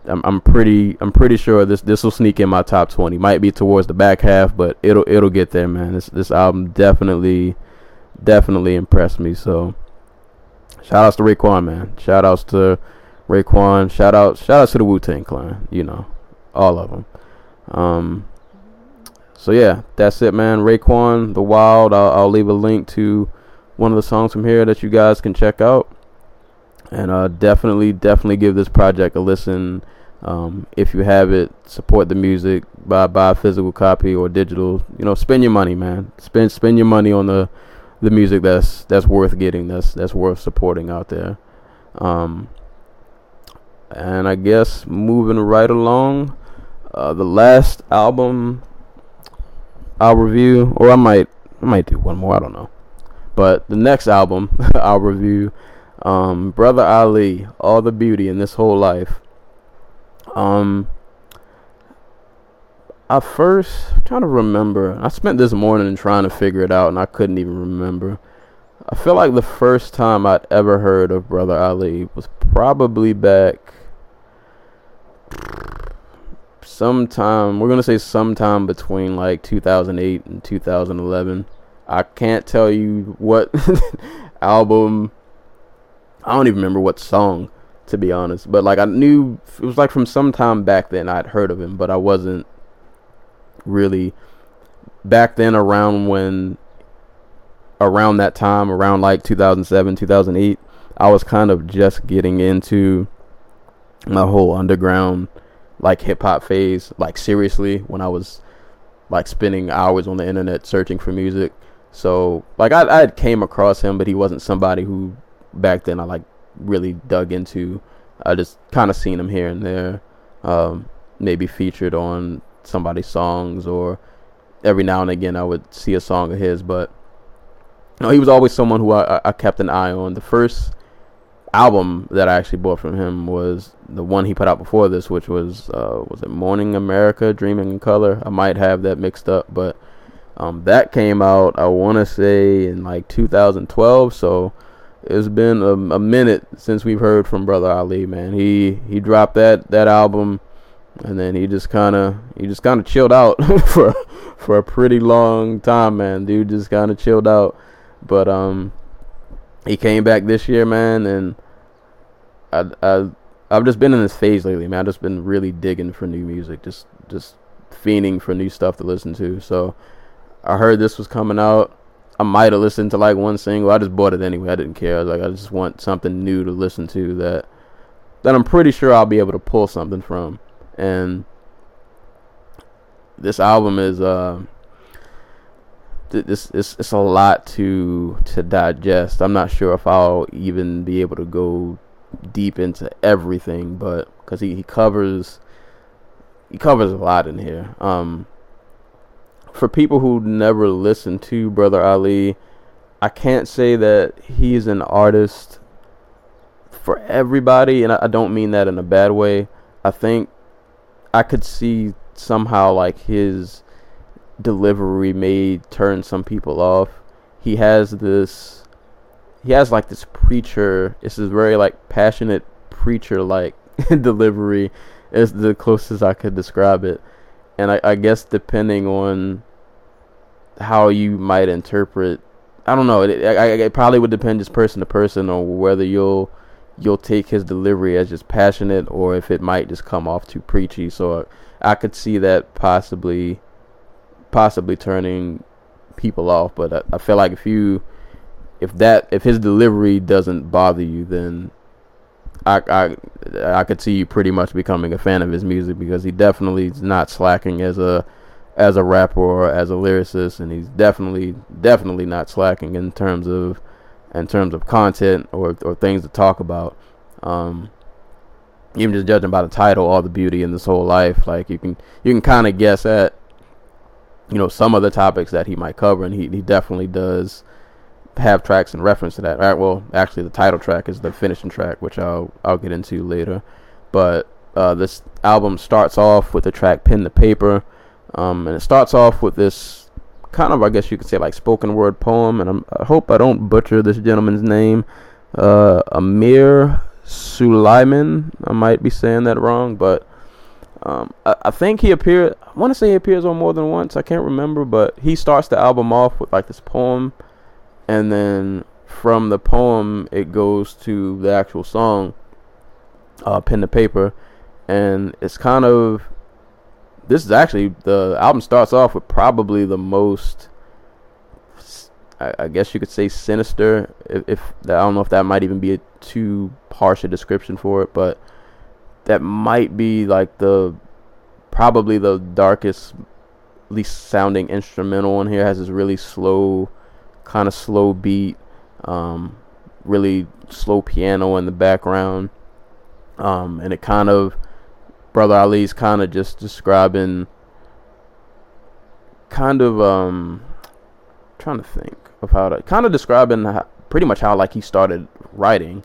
I'm I'm pretty I'm pretty sure this this will sneak in my top twenty. Might be towards the back half, but it'll it'll get there, man. This this album definitely definitely impressed me. So shout outs to Raekwon, man. Shout outs to Raekwon. Shout out shout outs to the Wu Tang Clan. You know, all of them. Um, so yeah, that's it, man. Raekwon, The Wild. I'll, I'll leave a link to one of the songs from here that you guys can check out, and uh, definitely, definitely give this project a listen. Um, if you have it, support the music. Buy buy a physical copy or digital. You know, spend your money, man. Spend spend your money on the the music that's that's worth getting. That's that's worth supporting out there. Um, and I guess moving right along. Uh, the last album I'll review, or I might I might do one more. I don't know. But the next album I'll review, um, Brother Ali, All the Beauty in This Whole Life. Um, I first I'm trying to remember. I spent this morning trying to figure it out, and I couldn't even remember. I feel like the first time I'd ever heard of Brother Ali was probably back sometime we're gonna say sometime between like 2008 and 2011 i can't tell you what album i don't even remember what song to be honest but like i knew it was like from some time back then i'd heard of him but i wasn't really back then around when around that time around like 2007 2008 i was kind of just getting into my whole underground like hip hop phase, like seriously, when I was like spending hours on the internet searching for music. So like I I came across him, but he wasn't somebody who back then I like really dug into. I just kind of seen him here and there, um, maybe featured on somebody's songs or every now and again I would see a song of his. But you know, he was always someone who I, I kept an eye on. The first album that I actually bought from him was the one he put out before this, which was uh, was it Mourning America, Dreaming in Color. I might have that mixed up, but um, that came out I want to say in like 2012. So it's been a, a, minute since we've heard from Brother Ali. Man, he he dropped that that album, and then he just kind of he just kind of chilled out for for a pretty long time. Man, dude just kind of chilled out, but um. He came back this year, man, and I, I I've just been in this phase lately, man. I've just been really digging for new music, just just fiending for new stuff to listen to. So I heard this was coming out. I might have listened to like one single. I just bought it anyway. I didn't care. I like, I just want something new to listen to that that I'm pretty sure I'll be able to pull something from. And this album is uh this it's, it's a lot to to digest. I'm not sure if I'll even be able to go deep into everything, but because he, he covers he covers a lot in here. Um, for people who never listened to Brother Ali, I can't say that he's an artist for everybody, and I, don't mean that in a bad way. I think I could see somehow like his delivery may turn some people off. He has this he has like this preacher this is very like passionate preacher like delivery is the closest I could describe it. And I, I guess depending on how you might interpret I don't know. It, it, it probably would depend just person to person on whether you'll you'll take his delivery as just passionate or if it might just come off too preachy. So I could see that possibly possibly turning people off. But I, I feel like if you if that if his delivery doesn't bother you, then I I I could see you pretty much becoming a fan of his music because he definitely is not slacking as a as a rapper or as a lyricist, and he's definitely definitely not slacking in terms of in terms of content or or things to talk about. Um, even just judging by the title, all the beauty in this whole life, like you can you can kind of guess at you know some of the topics that he might cover, and he he definitely does have tracks in reference to that. All right, well, actually, the title track is the finishing track, which I'll I'll get into later. But uh, this album starts off with the track "Pen the Paper," um, and it starts off with this kind of, I guess you could say, like spoken word poem. And I'm, i hope I don't butcher this gentleman's name, uh, Amir Sulaiman. I might be saying that wrong, but um, I, I, think he appeared. I want to say he appears on more than once. I can't remember, but he starts the album off with like this poem, and then from the poem it goes to the actual song, uh, pen to paper, and it's kind of. This is actually the album starts off with probably the most. I, guess you could say sinister. If, if I don't know if that might even be a too harsh a description for it, but that might be like the probably the darkest least sounding instrumental on here has this really slow kind of slow beat um, really slow piano in the background um, and it kind of brother ali's kind of just describing kind of um trying to think of how to kind of describing how, pretty much how like he started writing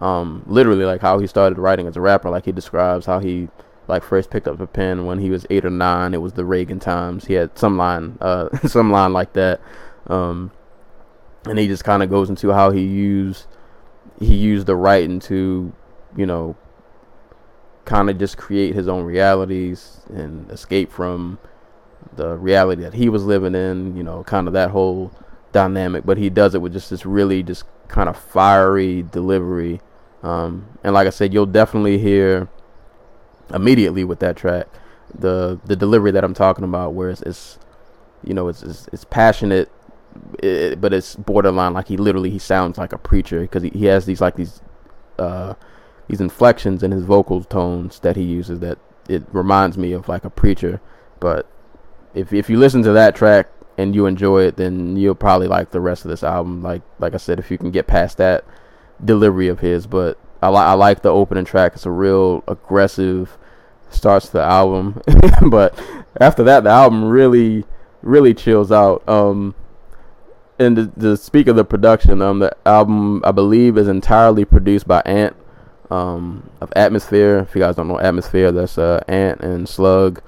um, literally like how he started writing as a rapper. Like he describes how he like first picked up a pen when he was eight or nine. It was the Reagan times. He had some line, uh, some line like that, um, and he just kind of goes into how he used he used the writing to, you know, kind of just create his own realities and escape from the reality that he was living in. You know, kind of that whole dynamic. But he does it with just this really just kind of fiery delivery um, and like I said, you'll definitely hear immediately with that track the the delivery that I'm talking about, where it's, it's you know it's it's, it's passionate, it, but it's borderline like he literally he sounds like a preacher because he, he has these like these uh, these inflections in his vocal tones that he uses that it reminds me of like a preacher. But if if you listen to that track and you enjoy it, then you'll probably like the rest of this album. Like like I said, if you can get past that delivery of his, but I like I like the opening track. It's a real aggressive starts the album, but after that, the album really really chills out. Um, and to, to speak of the production, um, the album I believe is entirely produced by Ant, um, of Atmosphere. If you guys don't know Atmosphere, that's uh, Ant and Slug,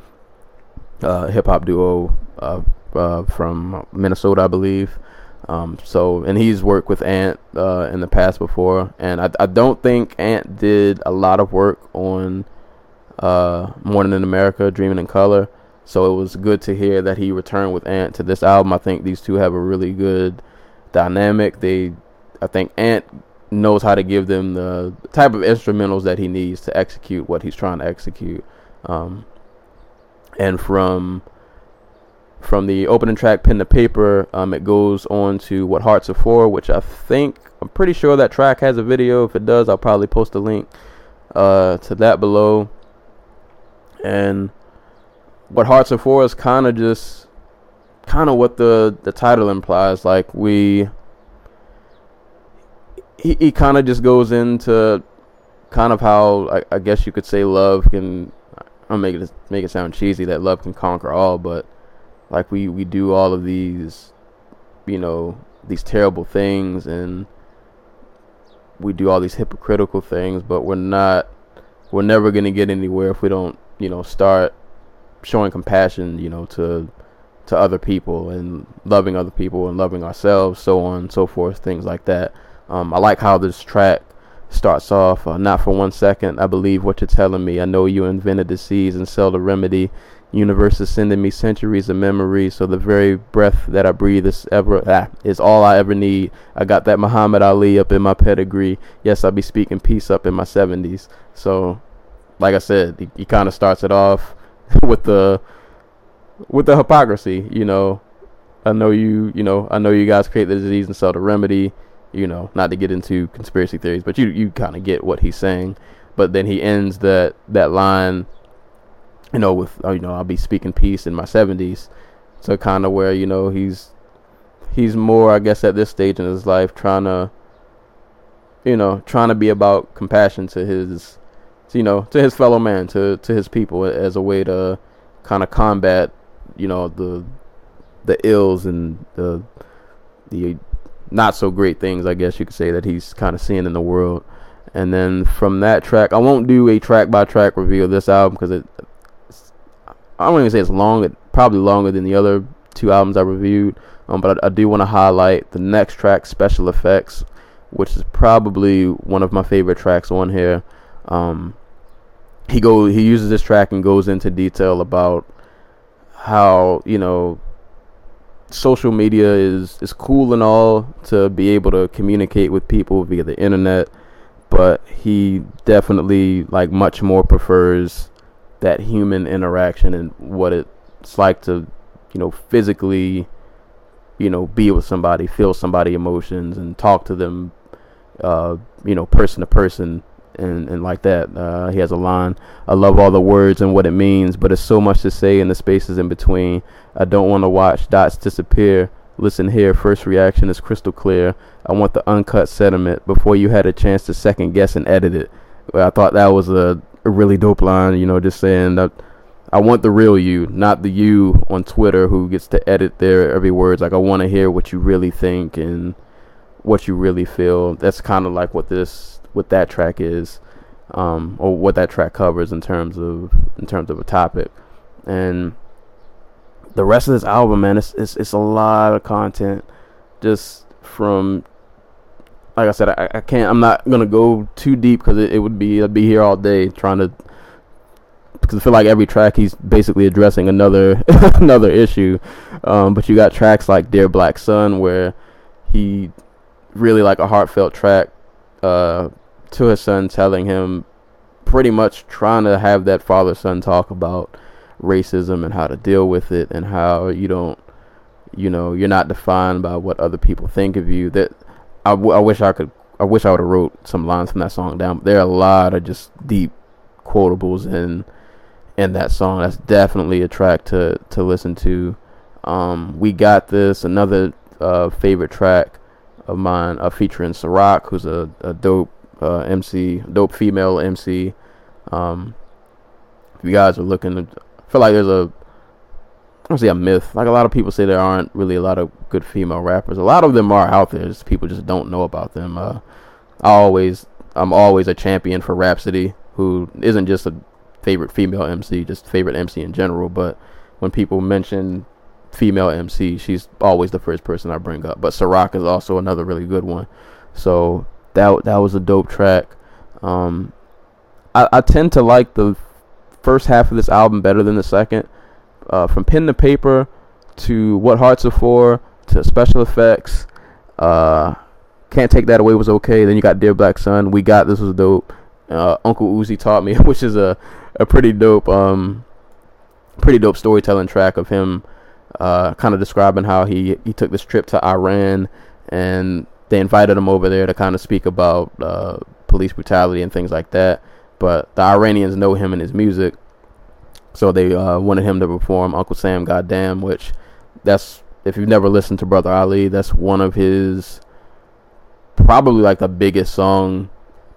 uh, hip hop duo uh, uh, from Minnesota, I believe. Um, so, and he's worked with Ant uh, in the past before, and I, I don't think Ant did a lot of work on uh, Mourning in America, Dreaming in Color. So it was good to hear that he returned with Ant to this album. I think these two have a really good dynamic. They, I think Ant knows how to give them the type of instrumentals that he needs to execute what he's trying to execute. Um, and from from the opening track pen to paper um, it goes on to what hearts are for which i think i'm pretty sure that track has a video if it does i'll probably post a link uh, to that below and what hearts are for is kind of just kind of what the the title implies. Like we, he he kind of just goes into kind of how I, I guess you could say love can. I'll make it make it sound cheesy that love can conquer all, but like we we do all of these, you know, these terrible things and we do all these hypocritical things, but we're not we're never going to get anywhere if we don't, you know, start showing compassion, you know, to to other people and loving other people and loving ourselves, so on and so forth, things like that. Um, I like how this track starts off. Uh, not for one second, I believe what you're telling me. I know you invented disease and sell the remedy. Universe is sending me centuries of memories, so the very breath that I breathe is ever ah, is all I ever need. I got that Muhammad Ali up in my pedigree. Yes, I'll be speaking peace up in my 70s. So, like I said, he, he kind of starts it off with the with the hypocrisy. You know, I know you. You know, I know you guys create the disease and sell the remedy. You know, not to get into conspiracy theories, but you you kind of get what he's saying. But then he ends that that line you know, with uh, you know, I'll be speaking peace in my seventies. So kind of where you know he's he's more, I guess, at this stage in his life, trying to, you know, trying to be about compassion to his, to, you know, to his fellow man, to to his people, as a way to kind of combat, you know, the the ills and the the not so great things, I guess you could say, that he's kind of seeing in the world. And then from that track, I won't do a track by track review of this album because it I don't even say it's long, probably longer than the other two albums I reviewed. Um, but I, I do want to highlight the next track, Special Effects, which is probably one of my favorite tracks on here. Um, he go he uses this track and goes into detail about how you know social media is is cool and all to be able to communicate with people via the internet, but he definitely like much more prefers that human interaction and what it's like to, you know, physically, you know, be with somebody, feel somebody emotions, and talk to them, uh, you know, person to person, and and like that. Uh, he has a line: "I love all the words and what it means, but it's so much to say in the spaces in between. I don't want to watch dots disappear." Listen here, first reaction is crystal clear. I want the uncut sediment before you had a chance to second guess and edit it. I thought that was a a really dope line. You know, just saying that I want the real you, not the you on Twitter who gets to edit their every words. Like I want to hear what you really think and what you really feel. That's kind of like what this what that track is, um, or what that track covers in terms of in terms of a topic, and the rest of this album, man, it's it's, it's a lot of content, just from like I said, I, I can't. I'm not gonna go too deep because it, it would be I'd be here all day trying to. Because I feel like every track he's basically addressing another another issue, um, but you got tracks like "Dear Black Son" where he really like a heartfelt track uh, to his son, telling him pretty much trying to have that father son talk about racism and how to deal with it and how you don't you know you're not defined by what other people think of you that I, w- I wish I could. I wish I would have wrote some lines from that song down. There are a lot of just deep quotables in in that song. That's definitely a track to to listen to. Um, we got this another uh, favorite track of mine uh, featuring Sa-Roc, who's a, a dope uh, MC, dope female MC. Um, if you guys are looking, I feel like there's a, I don't say a myth. Like a lot of people say there aren't really a lot of good female rappers. A lot of them are out there. Just people just don't know about them. Uh, I always, I'm always a champion for Rapsody, who isn't just a favorite female MC, just favorite MC in general. But when people mention female MC, she's always the first person I bring up. But Sa-Roc is also another really good one. So that that was a dope track. Um, I, I tend to like the first half of this album better than the second uh, from pen to paper to what hearts are for to special effects. Uh, can't take that away was okay. Then you got Dear Black Son. We got this was dope. Uh, Uncle Uzi taught me, which is a a pretty dope um pretty dope storytelling track of him uh, kind of describing how he he took this trip to Iran and they invited him over there to kind of speak about uh, police brutality and things like that. But the Iranians know him and his music, so they uh, wanted him to perform Uncle Sam Goddamn, which that's if you've never listened to Brother Ali, that's one of his probably like the biggest song,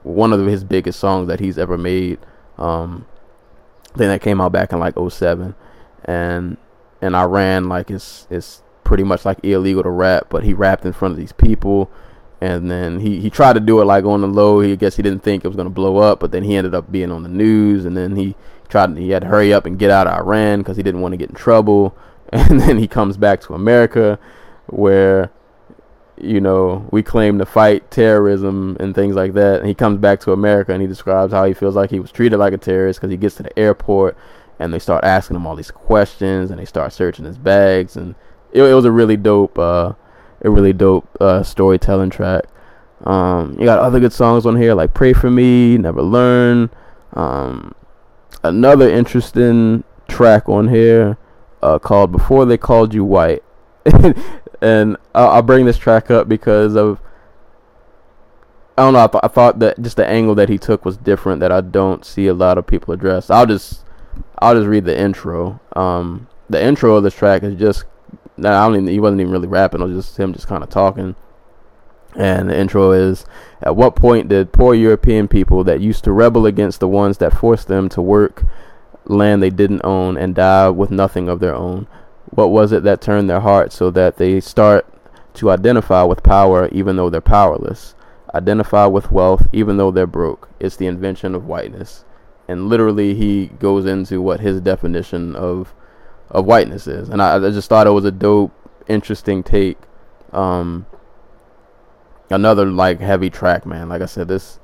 one of his biggest songs that he's ever made. Um, then that came out back in like 07 and in Iran like it's it's pretty much like illegal to rap, but he rapped in front of these people and then he, he tried to do it like on the low. He I guess he didn't think it was gonna blow up, but then he ended up being on the news, and then he tried he had to hurry up and get out of Iran because he didn't want to get in trouble, and then he comes back to America, where you know we claim to fight terrorism and things like that. And he comes back to America and he describes how he feels like he was treated like a terrorist because he gets to the airport and they start asking him all these questions and they start searching his bags and it, it was a really dope. Uh, a really dope uh, storytelling track. Um, you got other good songs on here like "Pray for Me," "Never Learn." Um, another interesting track on here uh, called "Before They Called You White," and I'll, I'll, bring this track up because of I don't know. I, th- I thought that just the angle that he took was different that I don't see a lot of people address. I'll just I'll just read the intro. Um, the intro of this track is just I don't even, he wasn't even really rapping. It was just him just kind of talking. And the intro is At what point did poor European people that used to rebel against the ones that forced them to work land they didn't own and die with nothing of their own? What was it that turned their hearts so that they start to identify with power even though they're powerless? Identify with wealth even though they're broke. It's the invention of whiteness. And literally, he goes into what his definition of of whiteness is, and I, I just thought it was a dope, interesting take. Um, another like heavy track, man. Like I said, this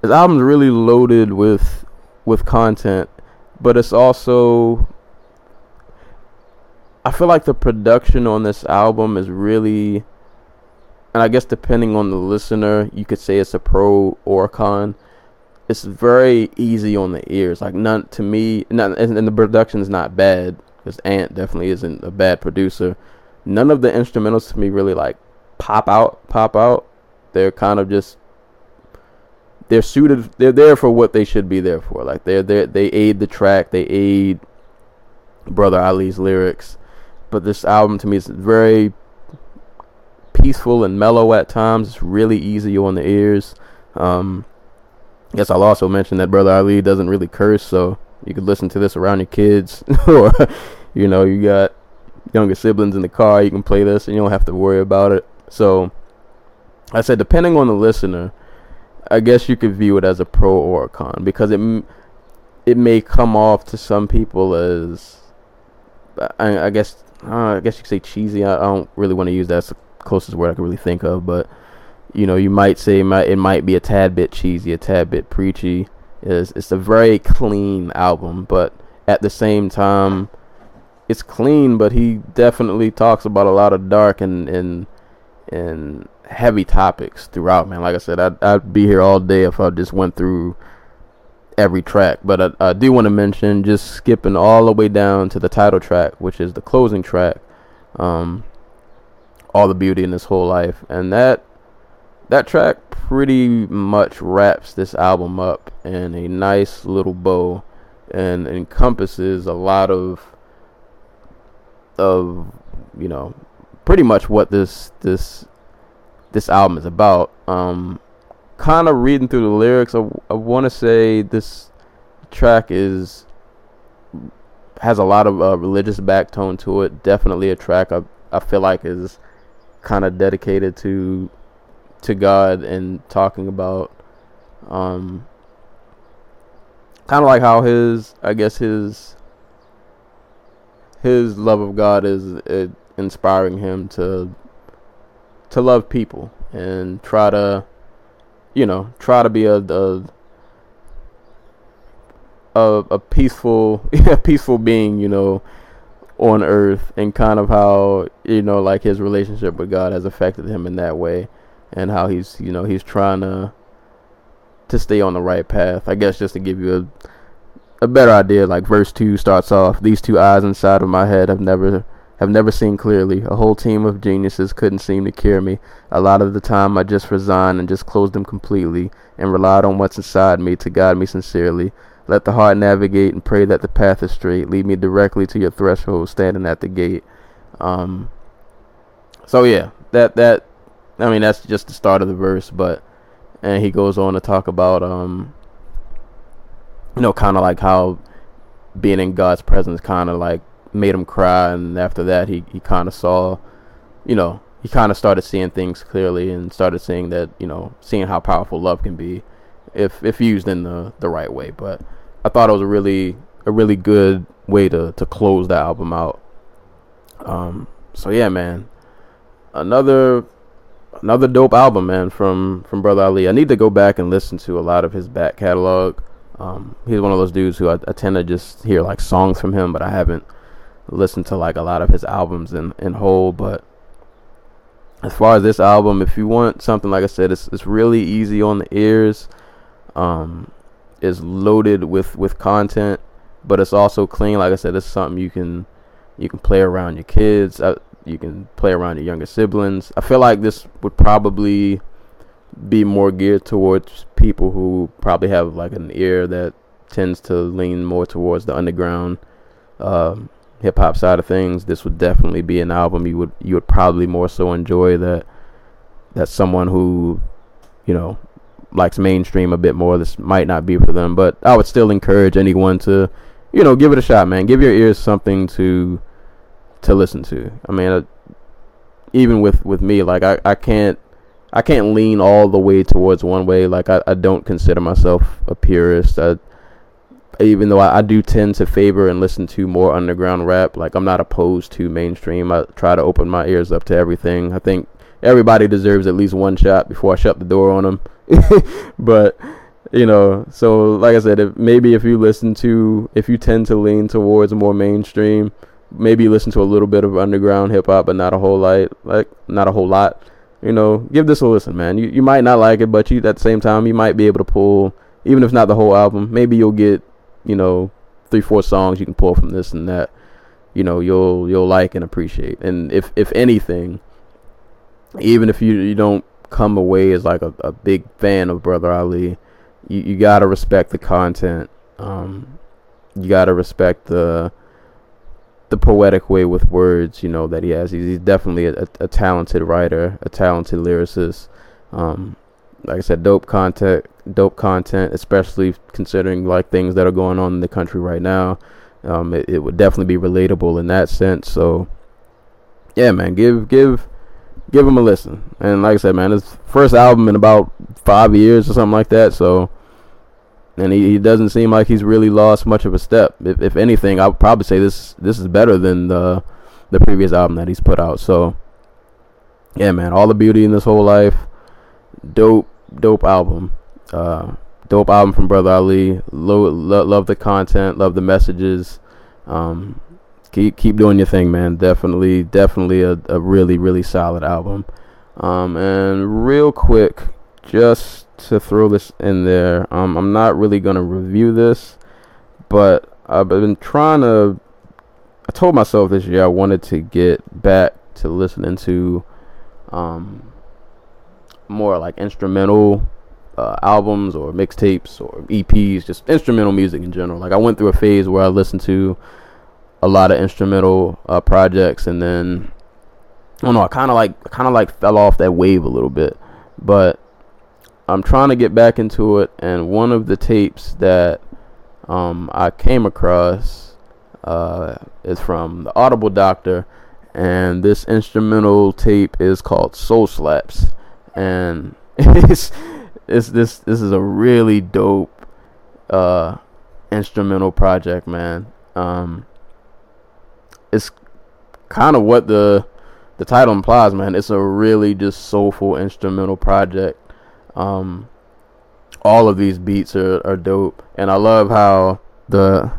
this album's really loaded with with content, but it's also I feel like the production on this album is really and I guess depending on the listener, you could say it's a pro or a con. It's very easy on the ears. Like none to me, none, and, and the production is not bad because Ant definitely isn't a bad producer. None of the instrumentals to me really like pop out, pop out. They're kind of just they're suited. They're there for what they should be there for. Like they're there. They aid the track. They aid Brother Ali's lyrics. But this album to me is very peaceful and mellow at times. It's really easy on the ears. Um, I guess I'll also mention that Brother Ali doesn't really curse, so you could listen to this around your kids, or you know, you got younger siblings in the car. You can play this, and you don't have to worry about it. So, I said, depending on the listener, I guess you could view it as a pro or a con because it it may come off to some people as I, I guess uh, I guess you could say cheesy. I, I don't really want to use that. That's the closest word I can really think of, but you know, you might say it might, it might be a tad bit cheesy, a tad bit preachy is it's a very clean album, but at the same time, it's clean. But he definitely talks about a lot of dark and and and heavy topics throughout. Man, like I said, I'd I'd be here all day if I just went through every track. But I, I do want to mention just skipping all the way down to the title track, which is the closing track. Um, all the beauty in this whole life, and that that track pretty much wraps this album up in a nice little bow and encompasses a lot of of you know pretty much what this this this album is about. Um kind of reading through the lyrics i, I want to say this track is has a lot of uh, religious backtone to it. Definitely a track i, I feel like is kind of dedicated to to God and talking about um kind of like how his I guess his his love of God is inspiring him to to love people and try to you know try to be a a a, a peaceful a peaceful being you know on earth and kind of how you know like his relationship with God has affected him in that way and how he's you know he's trying to to stay on the right path. I guess just to give you a a better idea, like verse two starts off: "These two eyes inside of my head have never have never seen clearly. A whole team of geniuses couldn't seem to cure me. A lot of the time, I just resigned and just closed them completely, and relied on what's inside me to guide me sincerely." Let the heart navigate and pray that the path is straight. Lead me directly to your threshold, standing at the gate. Um, so yeah, that that I mean that's just the start of the verse, but and he goes on to talk about um, you know, kind of like how being in God's presence kind of like made him cry, and after that he he kind of saw, you know, he kind of started seeing things clearly and started seeing that you know seeing how powerful love can be if if used in the the right way. But I thought it was a really a really good way to to close the album out. Um, so yeah, man, another another dope album, man, from from Brother Ali. I need to go back and listen to a lot of his back catalog. Um, he's one of those dudes who I, I tend to just hear like songs from him, but I haven't listened to like a lot of his albums in in whole. But as far as this album, if you want something like I said, it's it's really easy on the ears. Um, is loaded with with content, but it's also clean. Like I said, it's something you can you can play around your kids. Uh, you can play around your younger siblings. I feel like this would probably be more geared towards people who probably have like an ear that tends to lean more towards the underground um, hip hop side of things. This would definitely be an album you would you would probably more so enjoy that that someone who you know likes mainstream a bit more. This might not be for them, but I would still encourage anyone to you know give it a shot, man. Give your ears something to to listen to. I mean, uh, even with with me, like I I can't I can't lean all the way towards one way. Like I, I don't consider myself a purist. I, even though I, I do tend to favor and listen to more underground rap, like I'm not opposed to mainstream. I try to open my ears up to everything. I think everybody deserves at least one shot before I shut the door on them. but you know, so like I said, if maybe if you listen to, if you tend to lean towards more mainstream, maybe listen to a little bit of underground hip hop, but not a whole lot, like not a whole lot. You know, give this a listen, man. You you might not like it, but you at the same time you might be able to pull, even if not the whole album. Maybe you'll get, you know, three four songs you can pull from this and that. You know, you'll you'll like and appreciate. And if if anything, even if you you don't come away as like a, a big fan of Brother Ali, you you gotta respect the content. Um, you gotta respect the the poetic way with words, you know, that he has. He's, he's definitely a, a, talented writer, a talented lyricist. Um, like I said, dope content, dope content, especially considering like things that are going on in the country right now. Um, it, it would definitely be relatable in that sense. So, yeah, man, give give give him a listen. And like I said, man, his first album in about five years or something like that. So and he, he doesn't seem like he's really lost much of a step. If, if anything, I would probably say this this is better than the the previous album that he's put out. So, yeah, man, all the beauty in this whole life, dope, dope album, uh, dope album from Brother Ali. Lo- lo- love the content, love the messages. Um, keep keep doing your thing, man. Definitely, definitely a, a really really solid album. Um, and real quick, just to throw this in there. Um, I'm not really gonna review this, but I've been trying to. I told myself this year I wanted to get back to listening to, um, more like instrumental uh, albums or mixtapes or EPs, just instrumental music in general. Like I went through a phase where I listened to a lot of instrumental uh, projects, and then I don't know. I kind of like kind of like fell off that wave a little bit, but I'm trying to get back into it, and one of the tapes that um, I came across uh, is from the Audible Doctor, and this instrumental tape is called Soul Slaps, and it's, it's this this is a really dope uh, instrumental project, man. Um, it's kind of what the the title implies, man. It's a really just soulful instrumental project um, all of these beats are, are dope, and I love how the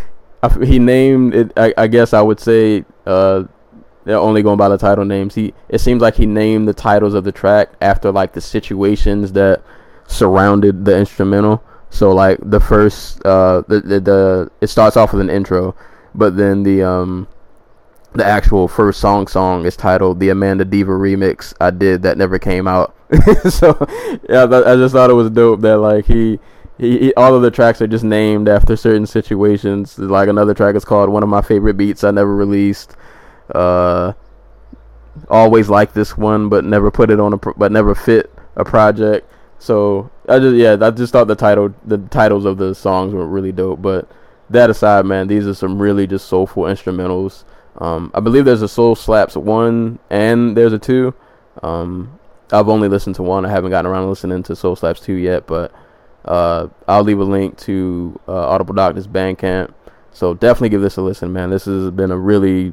he named it. I, I, guess I would say uh, they're only going by the title names. He it seems like he named the titles of the track after like the situations that surrounded the instrumental. So like the first uh the the, the it starts off with an intro, but then the um the actual first song song is titled the Amanda Diva remix I did that never came out. so yeah, I just thought it was dope that like he, he, he all of the tracks are just named after certain situations. Like another track is called one of my favorite beats I never released. Uh, always like this one, but never put it on a pro- but never fit a project. So I just yeah, I just thought the title the titles of the songs were really dope. But that aside, man, these are some really just soulful instrumentals. Um, I believe there's a Soul Slaps one and there's a two. Um, I've only listened to one. I haven't gotten around to listening to Soul Slaps two yet, but uh, I'll leave a link to uh, Audible Doctor's Bandcamp. So definitely give this a listen, man. This has been a really,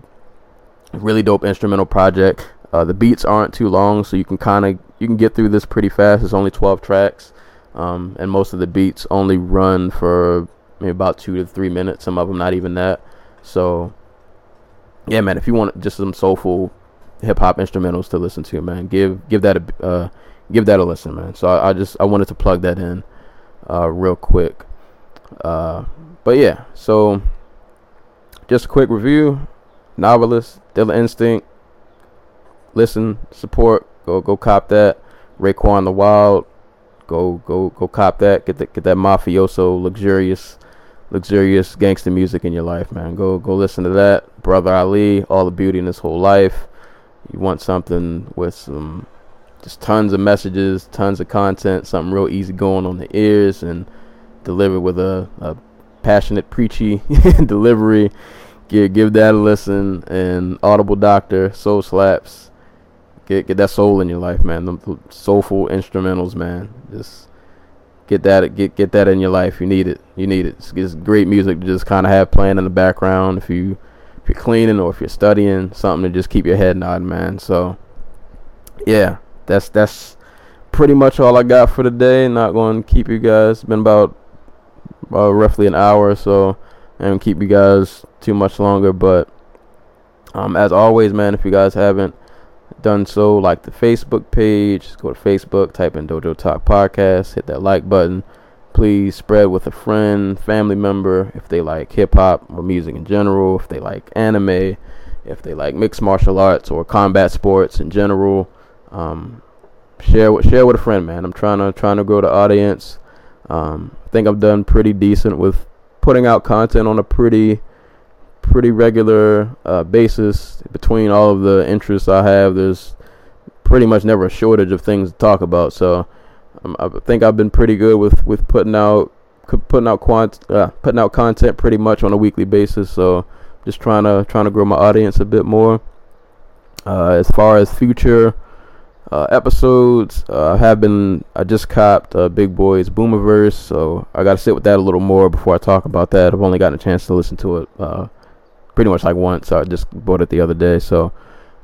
really dope instrumental project. Uh, the beats aren't too long, so you can kind of you can get through this pretty fast. It's only 12 tracks, um, and most of the beats only run for maybe about two to three minutes. Some of them not even that. So, yeah, man. If you want just some soulful hip hop instrumentals to listen to, man, give give that a uh, give that a listen, man. So I, I, just I wanted to plug that in uh, real quick. Uh, but yeah, so just a quick review. Noveliss, Dilla Instinct. Listen, support, go go cop that. Raekwon the Wild, go go go cop that. Get that get that mafioso luxurious luxurious gangster music in your life, man. Go go listen to that. Brother Ali, all the beauty in his whole life. You want something with some just tons of messages, tons of content, something real easy going on the ears and delivered with a, a passionate preachy delivery. Give give that a listen and Audible Doctor, Soul Slaps. Get get that soul in your life, man. The soulful instrumentals, man. Just get that get get that in your life. You need it. You need it. It's, it's great music to just kind of have playing in the background if you if you're cleaning or if you're studying, something to just keep your head nodding, man. So yeah, that's that's pretty much all I got for today. Not going to keep you guys. It's been about about roughly an hour or so, and keep you guys too much longer. But um, as always, man, if you guys haven't done so, like the Facebook page, go to Facebook, type in Dojo Talk Podcast, hit that like button. Please spread with a friend, family member if they like hip hop or music in general, if they like anime, if they like mixed martial arts or combat sports in general. Um, share with share with a friend, man. I'm trying to trying to grow the audience. Um, I think I've done pretty decent with putting out content on a pretty pretty regular uh, basis between all of the interests I have. There's pretty much never a shortage of things to talk about. So um, I think I've been pretty good with, with putting out putting out quant uh, putting out content pretty much on a weekly basis. So just trying to trying to grow my audience a bit more. Uh, as far as future uh, episodes. Uh, I have been. I just copped uh, Big Boi's Boomiverse, so I got to sit with that a little more before I talk about that. I've only gotten a chance to listen to it uh, pretty much like once. I just bought it the other day, so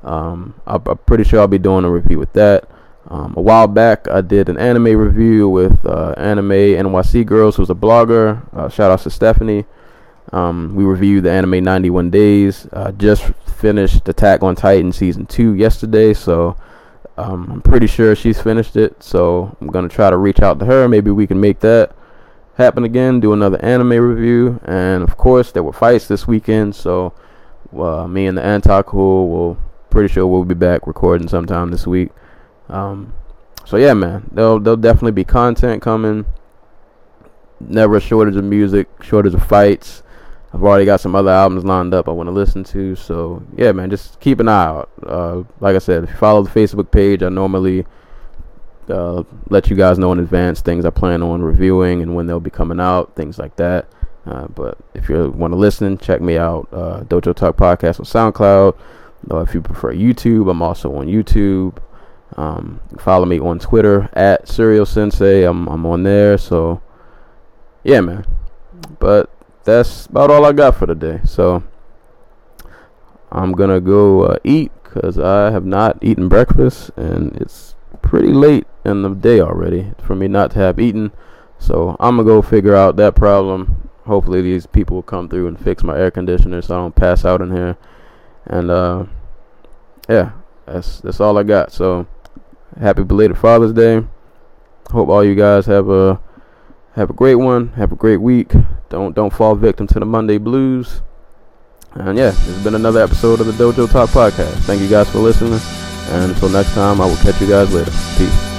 um, I'm, I'm, pretty sure I'll be doing a review with that. Um, a while back, I did an anime review with uh, Anime NYC Girls, who's a blogger. Uh, shout out to Stephanie. Um, we reviewed the anime 91 Days. just finished Attack on Titan season two yesterday, so um, I'm pretty sure she's finished it, so I'm gonna try to reach out to her. Maybe we can make that happen again. Do another anime review, and of course there were fights this weekend. So uh, me and the cool will pretty sure we'll be back recording sometime this week. Um, so yeah, man, there'll there'll definitely be content coming. Never a shortage of music, shortage of fights. I've already got some other albums lined up I want to listen to. So yeah, man, just keep an eye out. Uh, like I said, if you follow the Facebook page, I normally uh, let you guys know in advance things I plan on reviewing and when they'll be coming out, things like that. Uh, but if you want to listen, check me out. Uh, Dojo Talk Podcast on SoundCloud. Or if you prefer YouTube, I'm also on YouTube. Um, follow me on Twitter at Serial Sensei. I'm I'm on there. So yeah, man. But that's about all I got for today. So I'm gonna go uh, eat because I have not eaten breakfast and it's pretty late in the day already for me not to have eaten. So I'm gonna go figure out that problem. Hopefully these people will come through and fix my air conditioner so I don't pass out in here. And uh, yeah, that's that's all I got. So happy belated Father's Day. Hope all you guys have a have a great one. Have a great week. Don't don't fall victim to the Monday blues. And yeah, this has been another episode of the Dojo Talk Podcast. Thank you guys for listening. And until next time, I will catch you guys later. Peace.